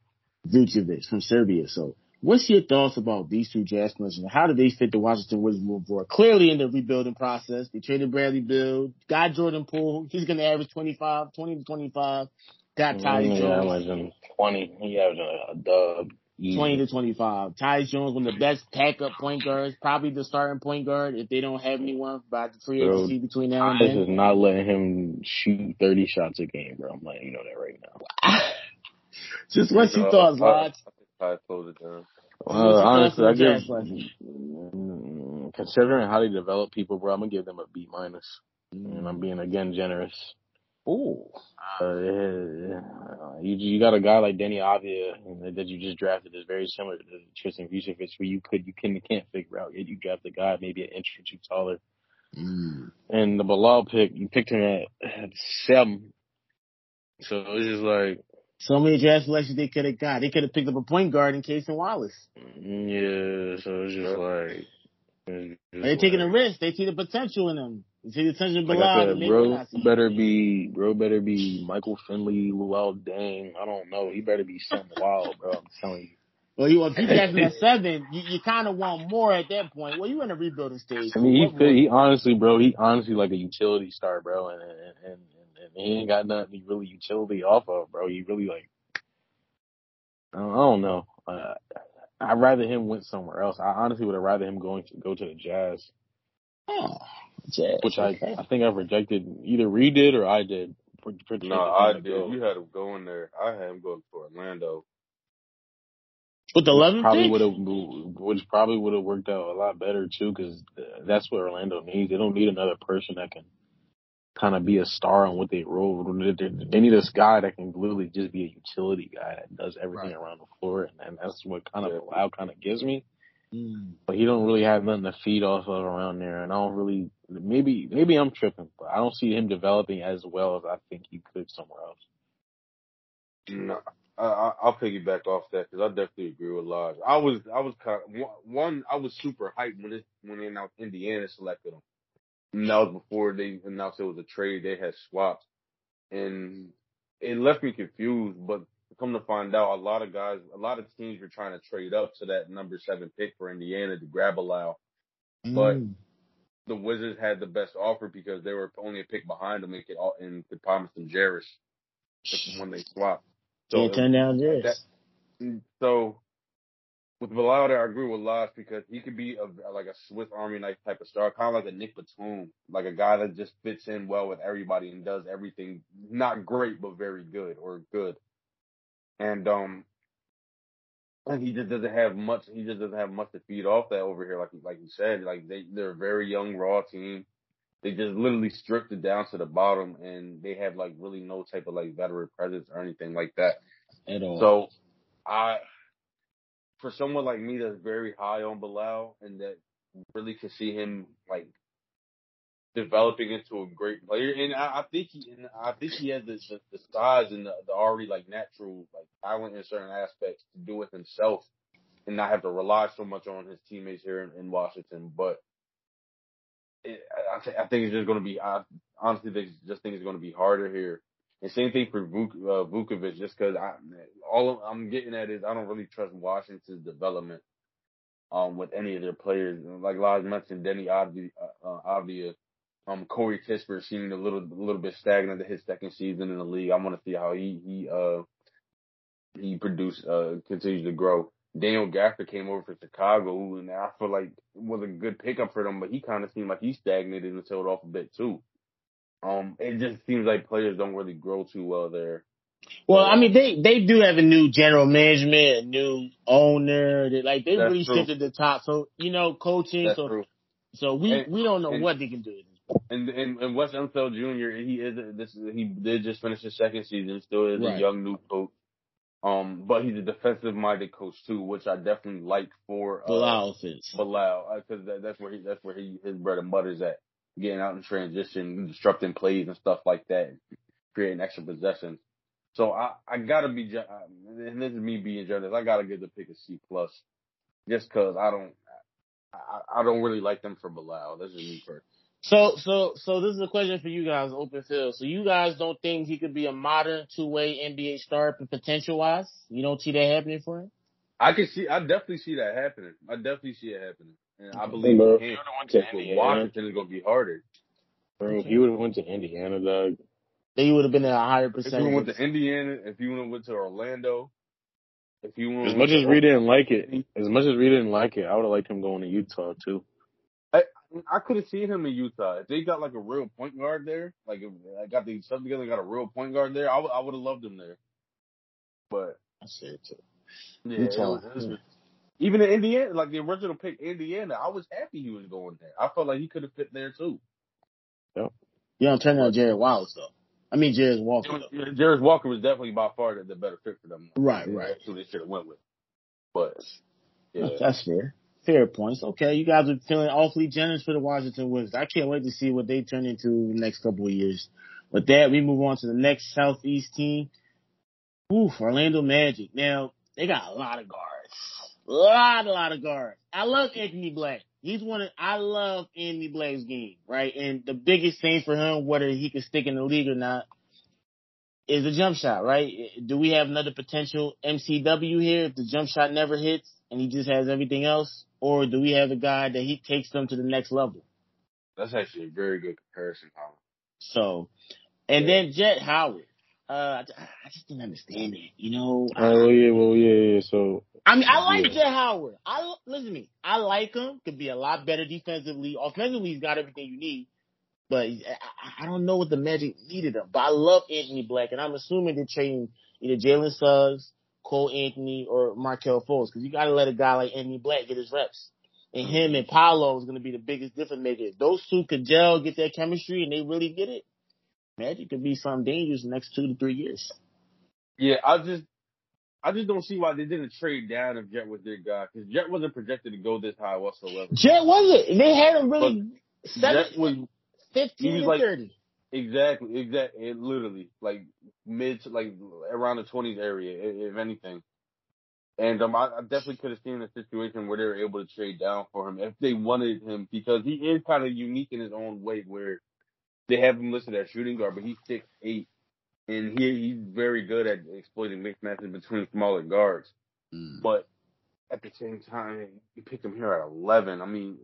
Vucevic from Serbia. So, what's your thoughts about these two draft selections? How do they fit the Washington Wizards moving forward? Clearly in the rebuilding process. They traded Bradley Beal, got Jordan Poole. He's going to average 25, 20 to 25. Got Ty Yeah, mm, Jones. averaging twenty. He averaging a dub. Easy. 20 to 25. Tyus Jones, one of the best backup point guards, probably the starting point guard if they don't have anyone by the free Bro, agency between now and Tyus is not letting him shoot 30 shots a game, bro. I'm letting you know that right now. Just what's your thoughts, I- I think close it down. Uh, honestly, I on the give, Jazz last mm, considering how they develop people, bro, I'm gonna give them a B minus, minus. and I'm being again generous. Ooh. Uh, you you got a guy like Deni Avdija that you just drafted is very similar to Tristan Vukcevic, where you could you can can't figure out yet. You draft a guy maybe an inch or two taller, Mm. and the Bilal pick you picked him at, at seven, so it's just like So many draft selections they could have got. They could have picked up a point guard in Cason Wallace. mm, yeah, so it's just like it's just They're taking a risk. They see the potential in them. They see the potential in Like I said, make bro I better be bro better be Michael Finley, Luol Deng. I don't know. He better be something wild, bro. I'm telling you. Well, you if you draft him at seven, you, you kind of want more at that point. Well, you in a rebuilding stage. I mean, he could, he honestly, bro, he honestly like a utility star, bro, and and, and and he ain't got nothing really utility off of, bro. He really like, I don't, I don't know. Uh, I'd rather him went somewhere else. I honestly would have rather him going to go to the Jazz, Oh, Jazz. which okay. I I think I've rejected either Reed did or I did. For, for No, I did. go. You had him going there. I had him going to Orlando. with the eleven probably would have, which probably would have worked out a lot better too, because that's what Orlando needs. They don't need another person that can kind of be a star on what they roll. They they need this guy that can literally just be a utility guy that does everything around the floor, and, and that's what kind of Yeah. Bilal kind of gives me. Mm. But he don't really have nothing to feed off of around there, and I don't really. Maybe maybe I'm tripping, but I don't see him developing as well as I think he could somewhere else. No, I, I'll piggyback off that because I definitely agree with Lodge. I was, I was kind of, one, I was super hyped when it when they announced Indiana selected him. And that was before they announced it was a trade. They had swaps, and it left me confused. But come to find out, a lot of guys, a lot of teams were trying to trade up to that number seven pick for Indiana to grab a Lau. But Mm. the Wizards had the best offer because they were only a pick behind them and could and could promise them Jarace when they swapped. So Can't turn down that- this. so with Bilal, there, I agree with Lodge because he could be a, like a Swiss Army knife type of star, kind of like a Nick Batum, like a guy that just fits in well with everybody and does everything not great but very good or good. And um, and he just doesn't have much. He just doesn't have much to feed off that over here, like like you said. Like they they're a very young raw team. They just literally stripped it down to the bottom, and they have like really no type of like veteran presence or anything like that. At all. So, I, for someone like me that's very high on Bilal and that really could see him like developing into a great player, and I, I think he, and I think he has the, the, size and the, the already like natural like talent in certain aspects to do it himself and not have to rely so much on his teammates here in, in Washington. But it, I, I, th- I think it's just going to be. I honestly think, just think it's going to be harder here. And same thing for Vuk, uh, Vukovic, just because I all I'm getting at is I don't really trust Washington's development um with any of their players. Like Laz mentioned, Deni Avdija, uh, uh, um Corey Kispert seemed a little a little bit stagnant at his second season in the league. I want to see how he he uh he produced uh continues to grow. Daniel Gafford came over from Chicago, and I feel like it was a good pickup for them, but he kind of seemed like he stagnated and tailed off a bit too. Um, it just seems like players don't really grow too well there. Well, I mean, they they do have a new general management, a new owner. They, like they That's really true. shifted the top. So you know, coaching. That's so true. so we And- we don't know and- what they can do. And and, and Wes Unseld Jr. He is a, this he did just finish his second season. Still is Right. a young new coach. Um, but he's a defensive minded coach too, which I definitely like for uh, Bilal offense. Bilal because that, that's where he that's where he his bread and butter's at, getting out in transition, disrupting plays and stuff like that, creating extra possessions. So I I gotta be ge- and this is me being generous. I gotta give the pick a C plus, just because I don't I, I don't really like them for Bilal. That's just me personally. So so so this is a question for you guys, open field. So you guys don't think he could be a modern two way NBA star potential wise? You don't see that happening for him? I can see I definitely see that happening. I definitely see it happening, and I believe Bro, he if he can. would've went to Just with Indiana, Washington is gonna be harder. bro, if he would have went to Indiana, dog, Then you would have been at a higher percentage. If you percentage. went to Indiana, if you went to Orlando, If you want As much as we didn't like it, as much as we didn't like it, I would have liked him going to Utah too. I, I could have seen him in Utah if they got like a real point guard there. Like if I got the stuff together, got a real point guard there. I would have loved him there. But I said too. yeah, it Utah, was- it was- yeah. even in Indiana, like the original pick, Indiana, I was happy he was going there. I felt like he could have fit there too. Yep. You don't turn down Jared Wallace though. I mean Jared Walker. Yeah, Jarace Walker was definitely by far the, the better fit for them. Right, right. That's who they should have went with. But yeah, That's fair. Fair points. Okay, you guys are feeling awfully generous for the Washington Wizards. I can't wait to see what they turn into in the next couple of years. With that, we move on to the next Southeast team. Oof, Orlando Magic. Now, they got a lot of guards. A lot, a lot of guards. I love Anthony Black. He's one of, I love Anthony Black's game, right? And the biggest thing for him, whether he can stick in the league or not, is the jump shot, right? Do we have another potential MCW here if the jump shot never hits and he just has everything else? Or do we have a guy that he takes them to the next level? that's actually a very good comparison, Colin. So, and Yeah. then Jett Howard. Uh, I I just didn't understand it. You know, Oh yeah, well yeah, yeah. So I mean, I like Yeah. Jett Howard. I listen to me. I like him. Could be a lot better defensively. Offensively, he's got everything you need. But I, I don't know what the Magic needed him. But I love Anthony Black, and I'm assuming they're trading either Jalen Suggs, Cole Anthony, or Markelle Fultz because you got to let a guy like Anthony Black get his reps. And him and Paolo is going to be the biggest difference maker. If those two could gel, get their chemistry, and they really get it, Magic could be something dangerous the next two to three years. Yeah, I just I just don't see why they didn't trade down if Jett was their guy because Jett wasn't projected to go this high whatsoever. Jett was it? They had him really seven, Jett was 15 he was and like- 30. exactly exactly it literally like mid to like around the twenties area if anything. And um, I, I definitely could have seen a situation where they were able to trade down for him if they wanted him because he is kind of unique in his own way where they have him listed as shooting guard, but he's six eight, and he he's very good at exploiting mismatches between smaller guards. But at the same time, you pick him here at 11. I mean,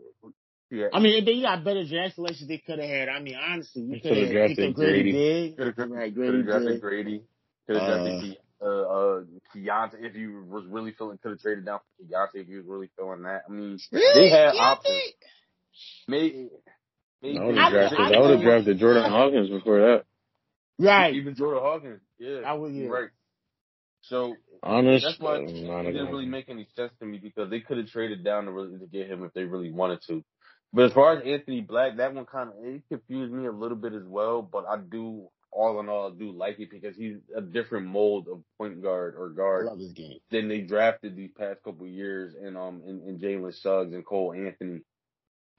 yeah, I mean, they got better draft selections they could have had. I mean, honestly, you could coulda have drafted picked up Gradey Gradey. Could have Right, Gradey drafted Gradey. Could have Uh, drafted Ke- uh, uh, Keyonte if you was really feeling. Could have traded down for Keyonte if you was really feeling that. I mean, Really? they had Yeah, options. Maybe. maybe I would have drafted. I- I would have drafted Jordan Hawkins before that. Right. Even Jordan Hawkins. Yeah, I would, yeah. right. So Honest, That's why uh, it didn't really make any sense to me because they could have traded down to really to get him if they really wanted to. But as far as Anthony Black, that one kind of it confused me a little bit as well. But I do, all in all, I do like it because he's a different mold of point guard or I guard love this game. than they drafted these past couple of years and um in, in Jalen Suggs and Cole Anthony.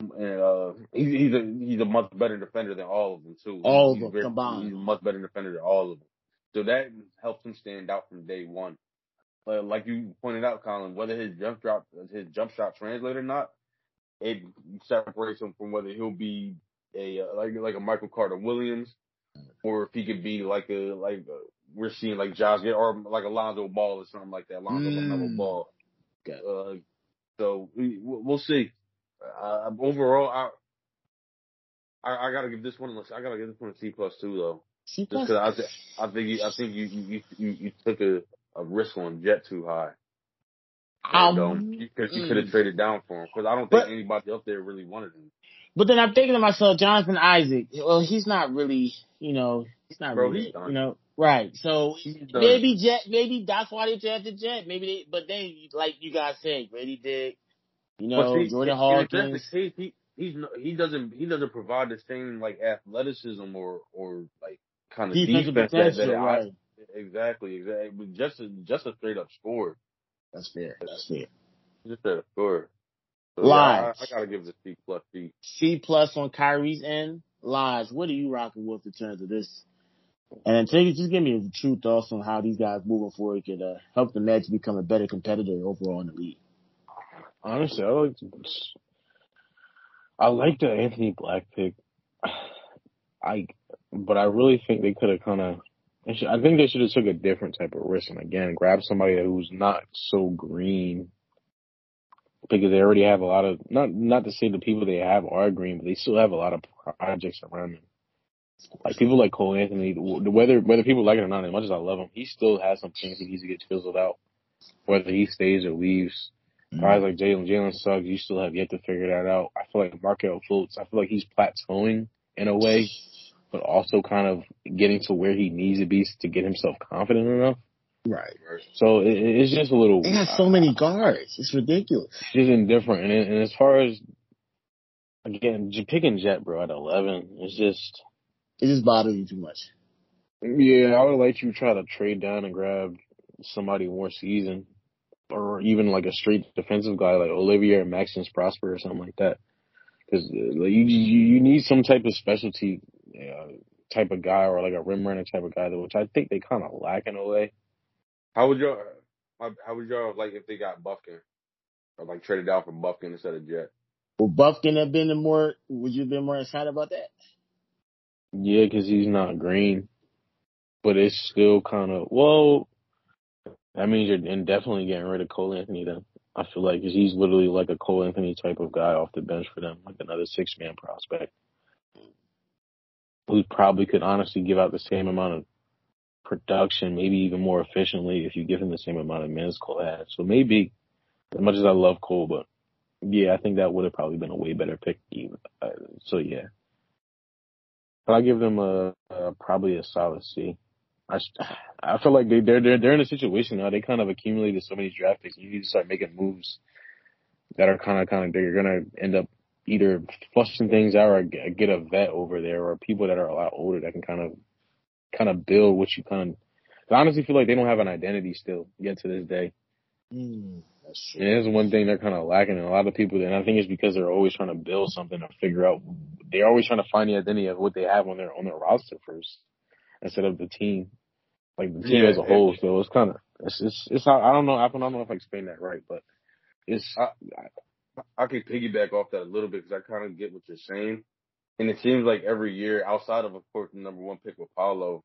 And uh, he's he's a he's a much better defender than all of them too. All of them very- combined. He's a much better defender than all of them. So that helps him stand out from day one. But like you pointed out, Colin, whether his jump drop his jump shot translate or not, it separates him from whether he'll be a uh, like like a Michael Carter Williams, or if he could be like a like a, we're seeing like Josh or like a Lonzo Ball or something like that, Lonzo Mm. Ball. It. Uh, so we we'll see. Uh, overall, I, I I gotta give this one. a- I gotta give this one a C plus two though. C Just plus. because I, I think you, I think you you you, you took a, a risk on Jett too high. Um, Um, you could you mm. have traded down for him because I don't think But- anybody up there really wanted him. But then I'm thinking to myself, Jonathan Isaac. Well, he's not really, you know, he's not Bro, really, he's you know, right. So maybe Jett, maybe that's why they drafted Jett. Maybe they, but then like you guys said, Gradey did, you know, see, Jordan Hawkins. case, he he's he doesn't he doesn't provide the same like athleticism or or like kind of defense that, that I- exactly exactly just a, just a straight up score, That's fair. That's fair. just a score. So, Live. yeah, I, I gotta give it a C plus C. C plus on Kyrie's end. Lies. What are you rocking with in terms of this? And then take, just give me the true thoughts on how these guys moving forward could uh, help the Magic become a better competitor overall in the league. Honestly, I like I like the Anthony Black pick. I, but I really think they could have kind of. I think they should have took a different type of risk and again grab somebody who's not so green. Because they already have a lot of not not to say the people they have are green, but they still have a lot of projects around them. Like people like Cole Anthony, whether whether people like it or not, as much as I love him, he still has some things he needs to get chiseled out. whether he stays or leaves. Mm-hmm. Guys like Jalen Jalen Suggs, you still have yet to figure that out. I feel like Markelle Fultz, I feel like he's plateauing in a way, but also kind of getting to where he needs to be to get himself confident enough. Right. So it, it's just a little. They got so many guards. It's ridiculous. It's just indifferent, and, and as far as again, picking Jett, bro, at eleven, it's just It just bothers you too much. yeah. I would let you try to trade down and grab somebody more seasoned, or even like a straight defensive guy like Olivier Maxence Prosper or something like that. Because uh, like, you, you you need some type of specialty uh, type of guy or like a rim runner type of guy, which I think they kind of lack in a way. How would y'all? How how would y'all like if they got Bufkin, or like traded down for Bufkin instead of Jett? Would Bufkin have been the more? Would you have been more excited about that? Yeah, because he's not green, but it's still kind of well. That means you're indefinitely getting rid of Cole Anthony. Then I feel like 'cause he's literally like a Cole Anthony type of guy off the bench for them, like another six man prospect who probably could honestly give out the same amount of production, maybe even more efficiently if you give him the same amount of minutes Cole had. So maybe, as much as I love Cole, but yeah, I think that would have probably been a way better pick. Uh, so yeah. But I give them a, a probably a solid C. I, I feel like they they're they're they're in a situation now. They kind of accumulated so many draft picks. You need to start making moves that are kind of kind of they're gonna end up either flushing things out or get a vet over there or people that are a lot older that can kind of kind of build what you kind of. I honestly feel like they don't have an identity still yet to this day. Mm, that's true. And that's one thing they're kind of lacking. And a lot of people, and I think it's because they're always trying to build something or figure out. They're always trying to find the identity of what they have on their on their roster first, instead of the team, like the team Yeah, as a whole. So it's kind of it's it's it's not, I don't know I don't know if I explained that right, but it's I, I could piggyback off that a little bit because I kind of get what you're saying. And it seems like every year, outside of, of course, the number one pick with Paolo,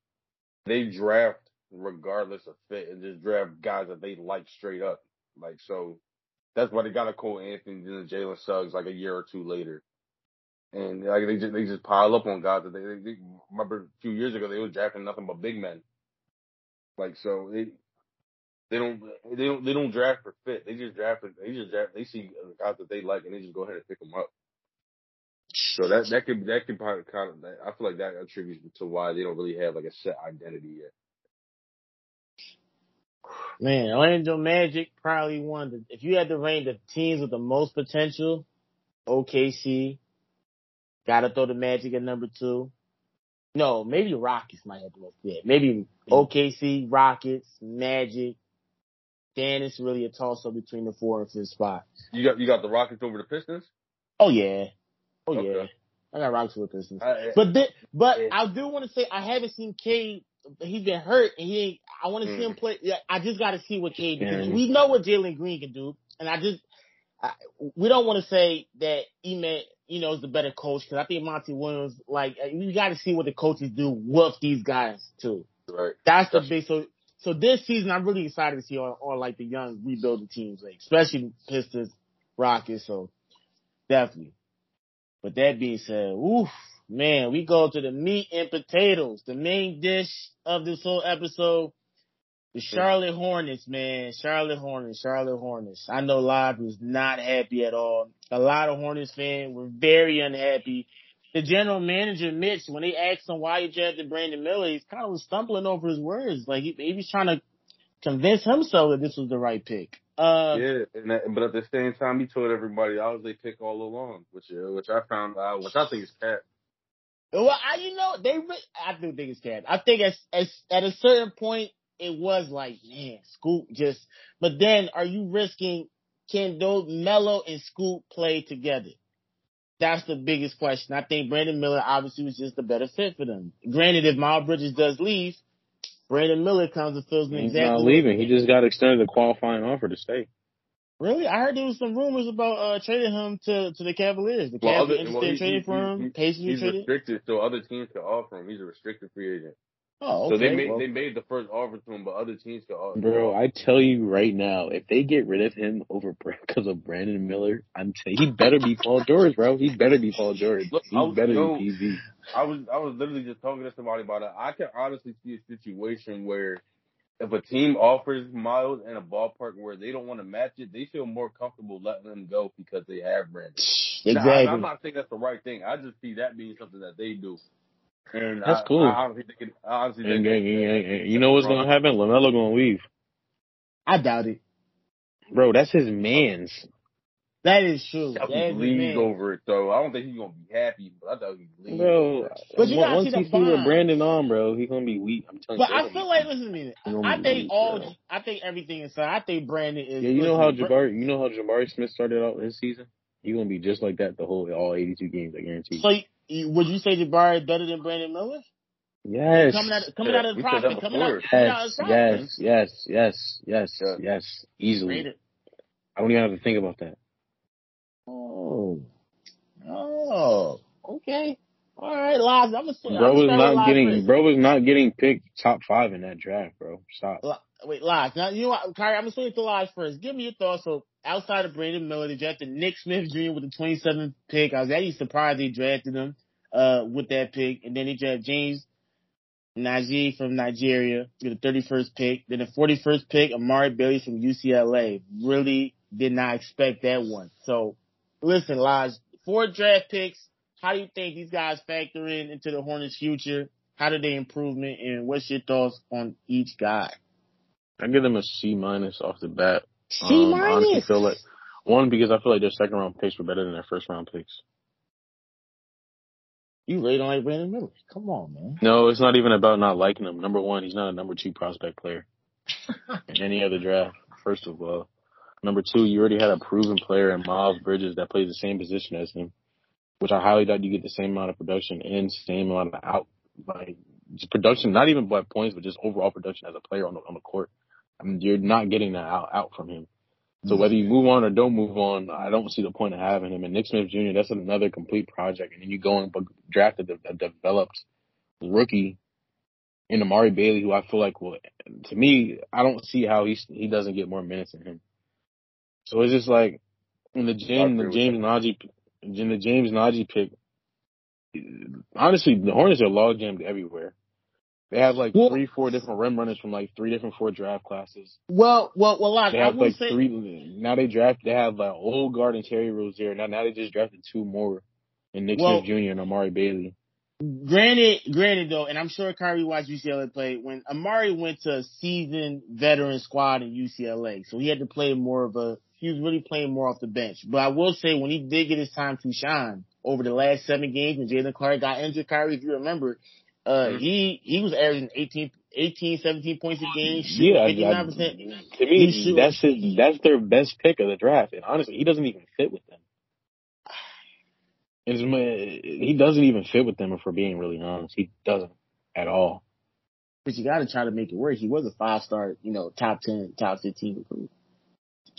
they draft regardless of fit and just draft guys that they like straight up. Like, so that's why they got a Cole Anthony and Jalen Suggs like a year or two later. And like they just they just pile up on guys that they, they, they remember a few years ago they were drafting nothing but big men. Like so they they don't they don't they don't draft for fit. They just draft they just draft they see guys that they like and they just go ahead and pick them up. So that that could that could probably kind of I feel like that attributes to why they don't really have like a set identity yet. Man, Orlando Magic probably one. of the- If you had to rank the teams with the most potential, OKC. Got to throw the Magic at number two. No, maybe Rockets might have the most. Yeah, maybe hmm. OKC, Rockets, Magic. Then it's really a toss up between the four and fifth spot. You got you got the Rockets over the Pistons. Oh yeah, oh Okay. yeah. I got Rockets with Pistons. I, But then, but Yeah. I do want to say I haven't seen Cade. He's been hurt, and he. Ain't, I want to see Mm. him play. Yeah, I just got to see what Cade because Yeah. we know what Jalen Green can do, and I just I, we don't want to say that Ime, you know, is the better coach because I think Monty Williams. Like you got to see what the coaches do with these guys too. right. That's the That's- big. So so this season, I'm really excited to see all, all like the young rebuilding teams, like especially Pistons, Rockets. So definitely. But that being said, oof, man, we go to the meat and potatoes, the main dish of this whole episode. The Charlotte Hornets, man. Charlotte Hornets, Charlotte Hornets. I know Live was not happy at all. A lot of Hornets fans were very unhappy. The general manager, Mitch, when they asked him why he drafted Brandon Miller, he's kind of was stumbling over his words. Like he, he was trying to convince himself that this was the right pick. Uh, Yeah, and that, but at the same time, he told everybody I was they pick all along, which uh, which I found out, which I think is cat. Well, I, you know, they, I do think it's cap. I think as, as, at a certain point, it was like, man, Scoot just, but then are you risking, can those Mello and Scoot play together? That's the biggest question. I think Brandon Miller obviously was just a better fit for them. Granted, if Miles Bridges does leave, Brandon Miller comes and fills in he's exactly. not leaving. He just got extended a qualifying offer to stay. Really? I heard there was some rumors about, uh, trading him to, to the Cavaliers. The Well, Cavs were other- interested well, in he- trading he- for him. he- Pacers He's restricted, so other teams can offer him. He's a restricted free agent. Oh, So they made well- they made the first offer to him, but other teams can offer. Bro, I tell you right now, if they get rid of him over because of Brandon Miller, I'm telling he better be Paul George, bro. He better be Paul George. Look, He was- better yo, be PZ. I was I was literally just talking to somebody about it. I can honestly see a situation where if a team offers Miles in a ballpark where they don't want to match it, they feel more comfortable letting him go because they have Brandon. Exactly. I, am not saying that's the right thing. I just see that being something that they do. And That's I, cool. I honestly think it, I honestly And, think and- and- and you know what's gonna happen? Lamelo gonna leave, I doubt it. bro. That's his man's. That is true. That think he'd his leave over it though. I don't think he's gonna be happy, but I thought he'd leave. Bro. But you gotta once see he the see what. Brandon on, bro, he's gonna be weak. I'm telling But you. But I feel like, listen to me. I think weak, all, bro. I think everything inside. I think Brandon is. Yeah, you know how Jabari, you know how Jabari Smith started out his season. He's gonna be just like that the whole all 82 games. I guarantee. So you- would you say Jabari is better than Brandon Miller? yes. Coming out, coming Yeah, out of the we said that prospect, coming out, before. coming out of Yes, the yes, prospect. yes, yes, yes, Yeah. yes, easily. I don't even have to think about that. Oh, oh, okay. All right, Lives. I'm gonna. Bro was I'm not getting, bro was not getting picked top five in that draft, bro. Stop. Wait, Lives. Now you know what, Kyrie. I'm gonna swing it to Lives first. Give me your thoughts. So outside of Brandon Miller, they drafted Nick Smith Jr. with the 27th pick. I was actually surprised they drafted him uh with that pick, and then they drafted James Nnaji from Nigeria with the 31st pick. Then the 41st pick, Amari Bailey from UCLA. Really did not expect that one. So listen, Lodge, four draft picks. How do you think these guys factor in into the Hornets' future? How do they improvement, and what's your thoughts on each guy? I give them a C minus off the bat. C Um, I honestly feel like one because I feel like their second round picks were better than their first round picks. You really don't like Brandon Miller? Come on, man. No, it's not even about not liking him. Number one, he's not a number two prospect player in any other draft. First of all, number two, you already had a proven player in Miles Bridges that plays the same position as him, which I highly doubt you get the same amount of production and same amount of out like production, not even by points, but just overall production as a player on the on the court. You're not getting that out out from him. So whether you move on or don't move on, I don't see the point of having him. And Nick Smith Jr. That's another complete project. And then you go and draft a, de- a developed rookie in Amari Bailey, who I feel like will, to me, I don't see how he he doesn't get more minutes than him. So it's just like in the James the James Nnaji in the James Nnaji pick. Honestly, the Hornets are log jammed everywhere. They have like Well- three, four different rim runners from like three different four draft classes. Well, well, well, Lodge, They I have like say, three. Now they draft. They have like old guard and Terry Rozier. Now, now they just drafted two more, and Nick Well- Smith Jr. and Amari Bailey. granted, granted though, and I'm sure Kyrie watched UCLA play when Amari went to a seasoned veteran squad in UCLA, so he had to play more of a. He was really playing more off the bench. But I will say, when he did get his time to shine over the last seven games, when Jaylen Clark got injured, Kyrie, if you remember, uh, Mm-hmm. Mhm. he he was averaging 18, 18, 17 points a game, shooting Yeah, I- I- 59 percent. to me, that's his, that's their best pick of the draft. And honestly, he doesn't even fit with them. It's, he doesn't even fit with them. If we're being really honest, he doesn't at all. But you got to try to make it work. He was a five star, you know, top ten, top fifteen recruit.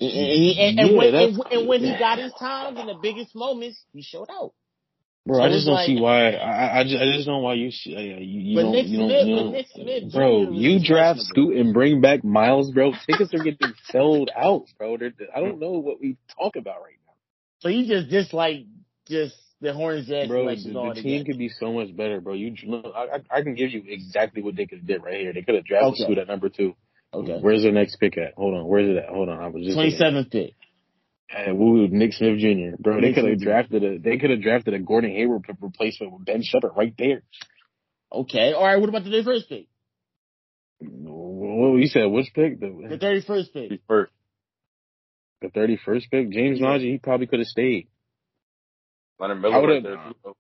And, and, and, Yeah, when, and, and when he got his times in the biggest moments, he showed out. Bro, So I just don't like- see why. I, I just, I just don't know why you, uh, you, you But don't, Nick you don't, Smith- you but don't- Smith bro. You draft. Scoot and bring back Miles, bro. Tickets are getting sold out, bro. They're, I don't know what we talk about right now. So you just dislike just the Hornets draft Bro, the, the team could be so much better, bro. You, look, I, I can give you exactly what they could have did right here. They could have drafted Okay. Scoot at number two. Okay. Where's their next pick at? Hold on. Where's it at? Hold on. I was just Twenty seventh pick. And woo, Nick Smith Jr. Bro, they could have drafted a. They could have drafted a Gordon Hayward p- replacement with Ben Sheppard right there. Okay. All right. What about the thirty first pick? What you said? Which pick? The The thirty first pick. First. the thirty first pick. James Yeah. Nnaji. He probably could have stayed. Leonard Miller right would've- there.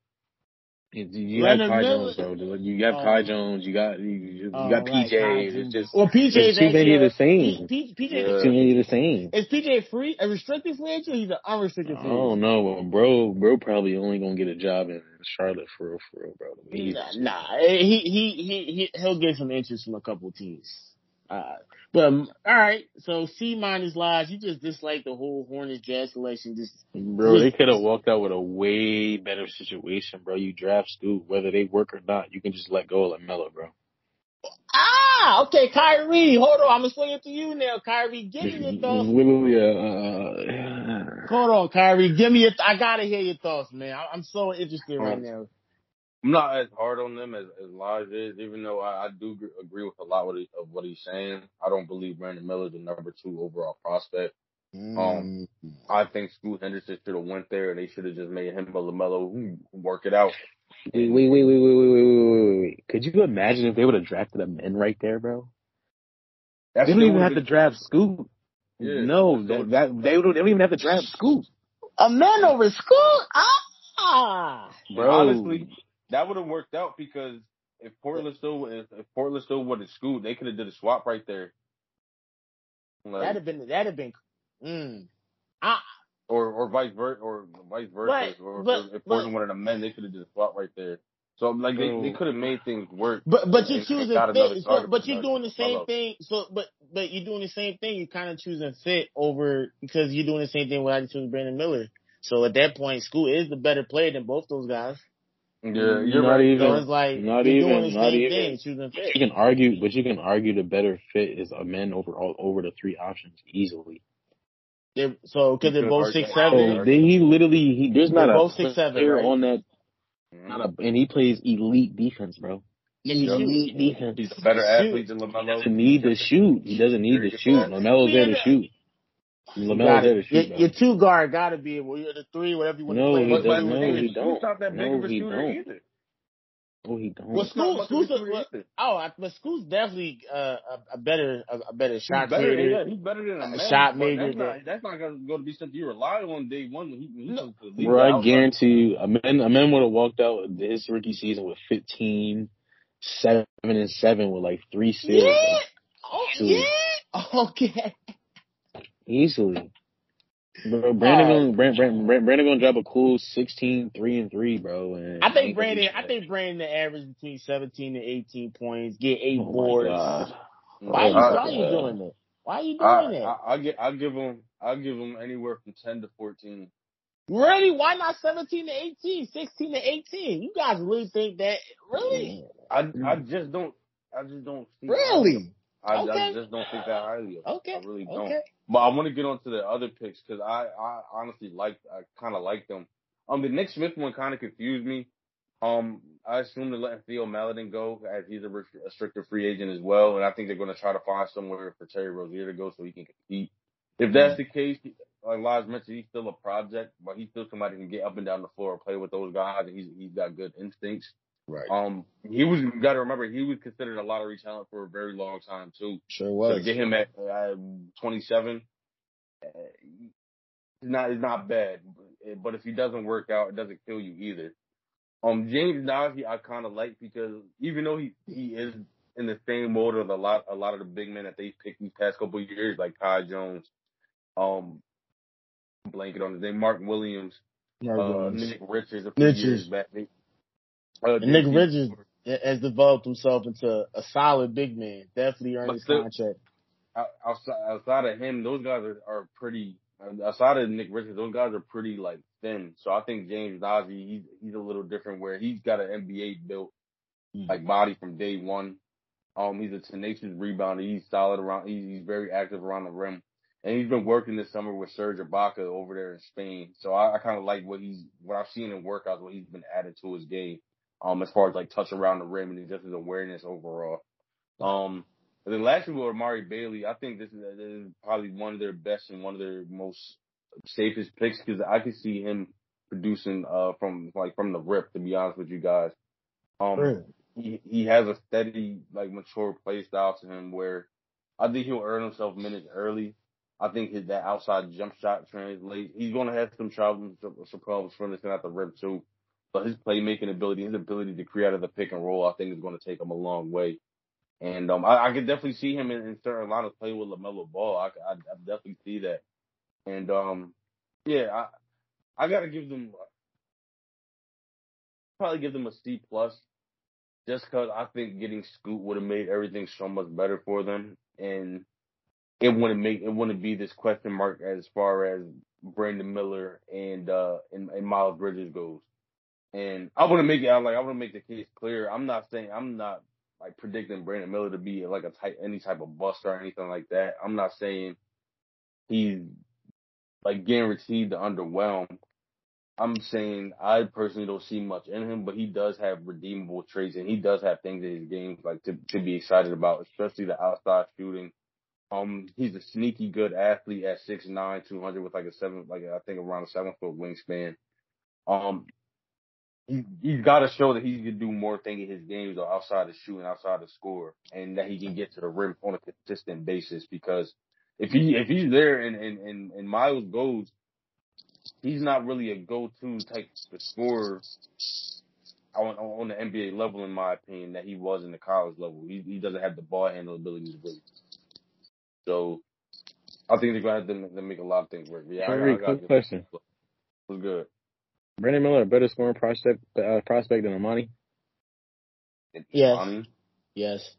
You, Leonard have Kai Miller- Jones, bro. You have Oh. Kai Jones. You got you, you Oh, got right, PJ. Kai It's just Well, PJ is too many of the same. P- P- PJ Yeah. too many of the same. is PJ free a restricted free agent? He's an unrestricted free. I don't know, bro. Bro, probably only gonna get a job in Charlotte for real, for real, bro. He's- Nah, nah. He he he he he'll get some interest from a couple teams. Uh, but um, all right. So C minus lies. You just dislike the whole Hornets draft selection. Just Bro, they could have walked out with a way better situation, bro. You draft Scoot, whether they work or not, you can just let go of Lamelo, bro. ah okay. Kyrie, hold on. I'm gonna swing it to you now. Kyrie, give me your thoughts. Literally, uh, Hold on, Kyrie. Give me your. I gotta hear your thoughts, man. I, I'm so interested right Alright. now. I'm not as hard on them as, as Lodge is, even though I, I do agree with a lot of, of what he's saying. I don't believe Brandon Miller is the number two overall prospect. Um, Mm. I think Scoot Henderson should have went there and they should have just made him a Lamelo work it out. Wait, wait, wait, wait, wait, wait, wait, wait, wait, wait. Could you imagine if they would have drafted Amen right there, bro? That's They don't even have to draft Scoot. Yeah, no, that, that they don't. They don't even have to draft Scoot, Amen over Scoot? Ah. bro. Honestly, that would have worked out because if Portland still if, if Portland still would have Scoot, they could have did a swap right there. Like, That'd have been, that'd have been, mm. I, or or vice versa, or vice versa. But- or if- but- if Portland wanted Amen, they could have just swapped right there. So like they, they could have made things work. But but you're choosing fit. So, but you're doing the same thing. So but but you're doing the same thing. You're kind of choosing fit over because you're doing the same thing without choosing Brandon Miller. So at that point, Scoot is the better player than both those guys. Yeah, you're Not right. even- So it's like not you're even- not even. thing, choosing You can argue, but you can argue the better fit is Amen over all over the three options easily. They're, so because they're both six seven. Oh, they, he literally he there's not They're a both 6'7", player right? on that, Mhm. not a, and he plays elite defense, bro. And. Elite defense. He's a better Shoot. athlete than He Lamelo. doesn't need to shoot. He doesn't need to shoot. Lamelo's there to shoot. You Lamelo's got there it. to Your, shoot. your two guard got to be able. You're the three, whatever you want No, to play. he But, but No, he is, don't. Scoot's not that big No, of a he shooter don't. either. Oh, he don't. Well, He's not Scoot, a Scoot's a, well, oh, I- but Scoot's definitely uh, a, a better a, a better He's shot better, creator. yeah, he's better than a Amen. shot maker That's not, that- that's not going to be something you rely on day one when he, when he No. comes to the league. Bro, I Outside- guarantee you, Amen, a man would have walked out his rookie season with 15, 7 and 7 with like three steals. Yeah. Oh, yeah. Okay. Easily. Bro, Brandon Oh. gonna, Brand, Brand, Brand, Brandon gonna drop a cool 16, 3 and 3, bro. And I think Brandon. I think Brandon average between seventeen and eighteen points, get eight Oh my boards. Why, you, Oh my why you doing that? Why are you doing I, that? I, I'll, give, I'll give him I'll give him anywhere from 10 to 14. really? Why not seventeen to 18, 16 to eighteen? You guys really think that? Really? I, Mm. I just don't I just don't see Really? I, I just don't think that highly of him. Okay. I really don't. Okay. But I want to get on to the other picks because I, I honestly like I kind of like them. Um, the Nick Smith one kind of confused me. Um, I assume they're letting Theo Maledon go as he's a restricted free agent as well, and I think they're going to try to find somewhere for Terry Rozier to go so he can compete. If that's the case, like Lodge mentioned, he's still a project, but he's still somebody who can get up and down the floor and play with those guys, and he's he's got good instincts. Right. Um, he was you got to remember he was considered a lottery talent for a very long time too. Sure So to get him at uh, 27, uh, it's not it's not bad. But if he doesn't work out, it doesn't kill you either. Um, James Nnaji, I kind of like because even though he he is in the same mold of a lot a lot of the big men that they picked these past couple of years, like Ty Jones, um, blanket on his name, Mark Williams, uh, Nick Richards, a few Richards. years back. They, uh, And Nick Richards has developed himself into a solid big man. Definitely earned his contract. outside outside of him, those guys are, are pretty. Outside of Nick Richards, those guys are pretty like thin. So I think James Nnaji, he's he's a little different where he's got an NBA built like body from day one. Um, he's a tenacious rebounder. He's solid around. He's, he's very active around the rim, and he's been working this summer with Serge Ibaka over there in Spain. So I, I kind of like what he's what I've seen in workouts, what he's been added to his game. Um, as far as like touch around the rim and just his awareness overall. Um, and then last year with Amari Bailey, I think this is, this is probably one of their best and one of their most safest picks because I could see him producing uh from like from the rip. To be honest with you guys, um, he he has a steady like mature play style to him where I think he'll earn himself minutes early. I think his that outside jump shot translates. He's going to have some problems, some problems finishing at the rim too. But his playmaking ability, his ability to create out of the pick and roll, I think is going to take him a long way. And um, I, I could definitely see him in, in certain lineups play with Lamelo Ball. I, I, I definitely see that. And um, yeah, I I gotta give them probably give them a C plus, just because I think getting Scoot would have made everything so much better for them, and it wouldn't make it wouldn't be this question mark as far as Brandon Miller and uh and, and Miles Bridges goes. And I want to make it out like I want to make the case clear. I'm not saying I'm not like predicting Brandon Miller to be like a type any type of buster or anything like that. I'm not saying he's like guaranteed to underwhelm. I'm saying I personally don't see much in him, but he does have redeemable traits and he does have things in his game like to to be excited about, especially the outside shooting. Um, he's a sneaky good athlete at 6'9", 200 with like a seven, like I think around a seven foot wingspan. Um, he he's got to show that he can do more things in his games or outside the shooting, outside the score, and that he can get to the rim on a consistent basis. Because if he if he's there and and and, and Miles goes, he's not really a go to type of scorer on on the NBA level, in my opinion, that he was in the college level. He he doesn't have the ball handle ability to really. So I think they're gonna have to, to make a lot of things work. Yeah, I, Very I, I quick question. Was good. Brandon Miller a better scoring prospect uh, prospect than Emoni? Yes. Money. Yes.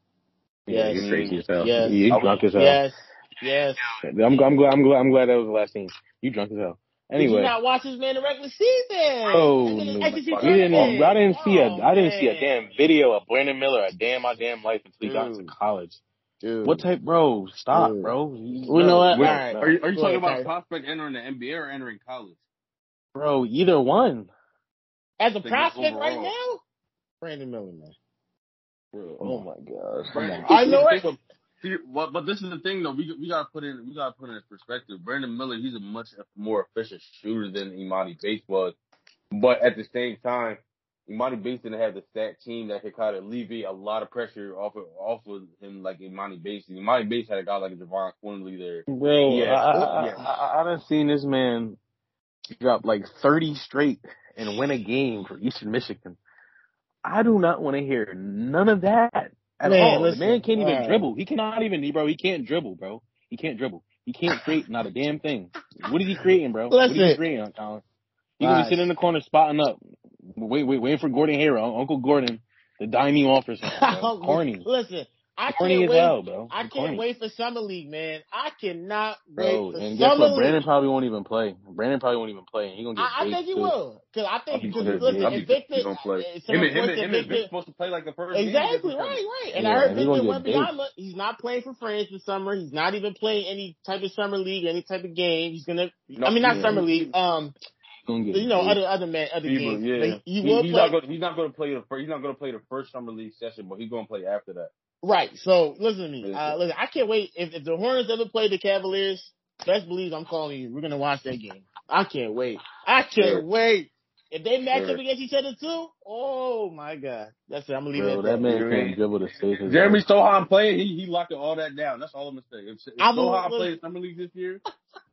Yeah, Yes. he's crazy as hell. Yes. You drunk as hell. Yes. Yes. I'm, I'm glad. I'm glad. I'm glad that was the last team. You drunk as hell. Did you Anyway, not watch this man in the regular season? Oh, Look at his no. Didn't. I didn't see a. Oh, I didn't see a damn video of Brandon Miller a damn my damn life until he got to college. Dude. What type, bro? Stop, Dude. bro. We know what? Wait, All right. Are you, are you talking ahead, about prospect entering the NBA or entering college? Bro, either one. As a Think prospect right now, Brandon Miller, man. Bro, Oh my gosh. Come on. I know it. of- See, what, but this is the thing though. We we gotta put in we gotta put in perspective. Brandon Miller, he's a much more efficient shooter than Emoni Bates was, but at the same time, Emoni Bates didn't have the stat team that could kind of alleviate a lot of pressure off of off of him like Emoni Bates. Emoni Bates had a guy like Javon Quinley there. Bro, Yeah, I, I, yeah. I, I, I done seen this man drop like 30 straight and win a game for Eastern Michigan. I do not want to hear none of that at Man, all. listen, the man can't even dribble. He cannot even, bro. He can't dribble, bro. He can't dribble. He can't create not a damn thing. What is he creating, bro? what is he Listen. creating, Colin? He gonna be sitting in the corner spotting up, wait, wait, waiting for Gordon Hero, Uncle Gordon, to dime you off or something. Corny, Listen, I can't wait. hell, bro. I can't Corny. wait for summer league, man. I cannot Bro, wait for and guess summer what? league. Brandon probably won't even play. Brandon probably won't even play, and he gonna get I, I think he too. will, cause I think I'll be because listen, yeah. if Victor, He gonna play. uh, Him someone and him and him and Victor, supposed to play like the first exactly against each other. right, right. And I heard Victor gonna went get baked. beyond. the- He's not playing for France this summer. He's not even playing any type of summer league, any type of game. He's gonna. No, I mean, not yeah. summer league. Um, get you know, baked. other other man, other He games. yeah. He, he He- will he's play. not going. He's not going to play the first. He's not going to play the first summer league session, but he's going to play after that. Right. So listen to me. Uh, listen, I can't wait. If, if the Hornets ever play the Cavaliers, best believe I'm calling you. We're gonna watch that game. I can't wait. I can't Sure. wait. If they match Sure. up against each other too, oh my god. That's it. I'm gonna leave Bro, it that at that. man You know what I can't dribble to save his Jeremy life. Sochan playing, he he locking all that down. That's all I'm gonna say. If, if I'm a- Sochan plays summer league this year,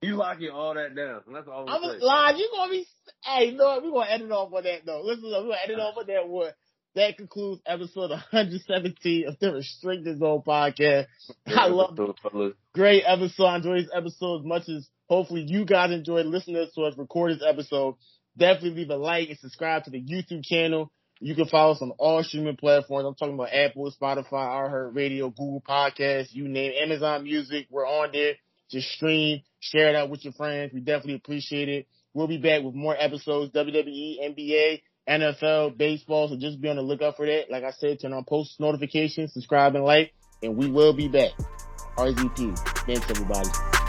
he's locking all that down. That's all I'm I'm gonna say. lying. You gonna be? Hey, no, we're gonna edit off on that though. Listen, we're gonna edit off on that one. That concludes episode 117 of the Restricted Zone podcast. I love those fellas. great episode. I enjoyed this episode as much as hopefully you guys enjoyed listening to us record this episode. Definitely leave a like and subscribe to the YouTube channel. You can follow us on all streaming platforms. I'm talking about Apple, Spotify, iHeartRadio, Google Podcasts, you name it, Amazon Music. We're on there. Just stream, share it out with your friends. We definitely appreciate it. We'll be back with more episodes, WWE, NBA, NFL, baseball. So just be on the lookout for that. Like I said, turn on post notifications, subscribe and like, and we will be back. RZP. Thanks everybody.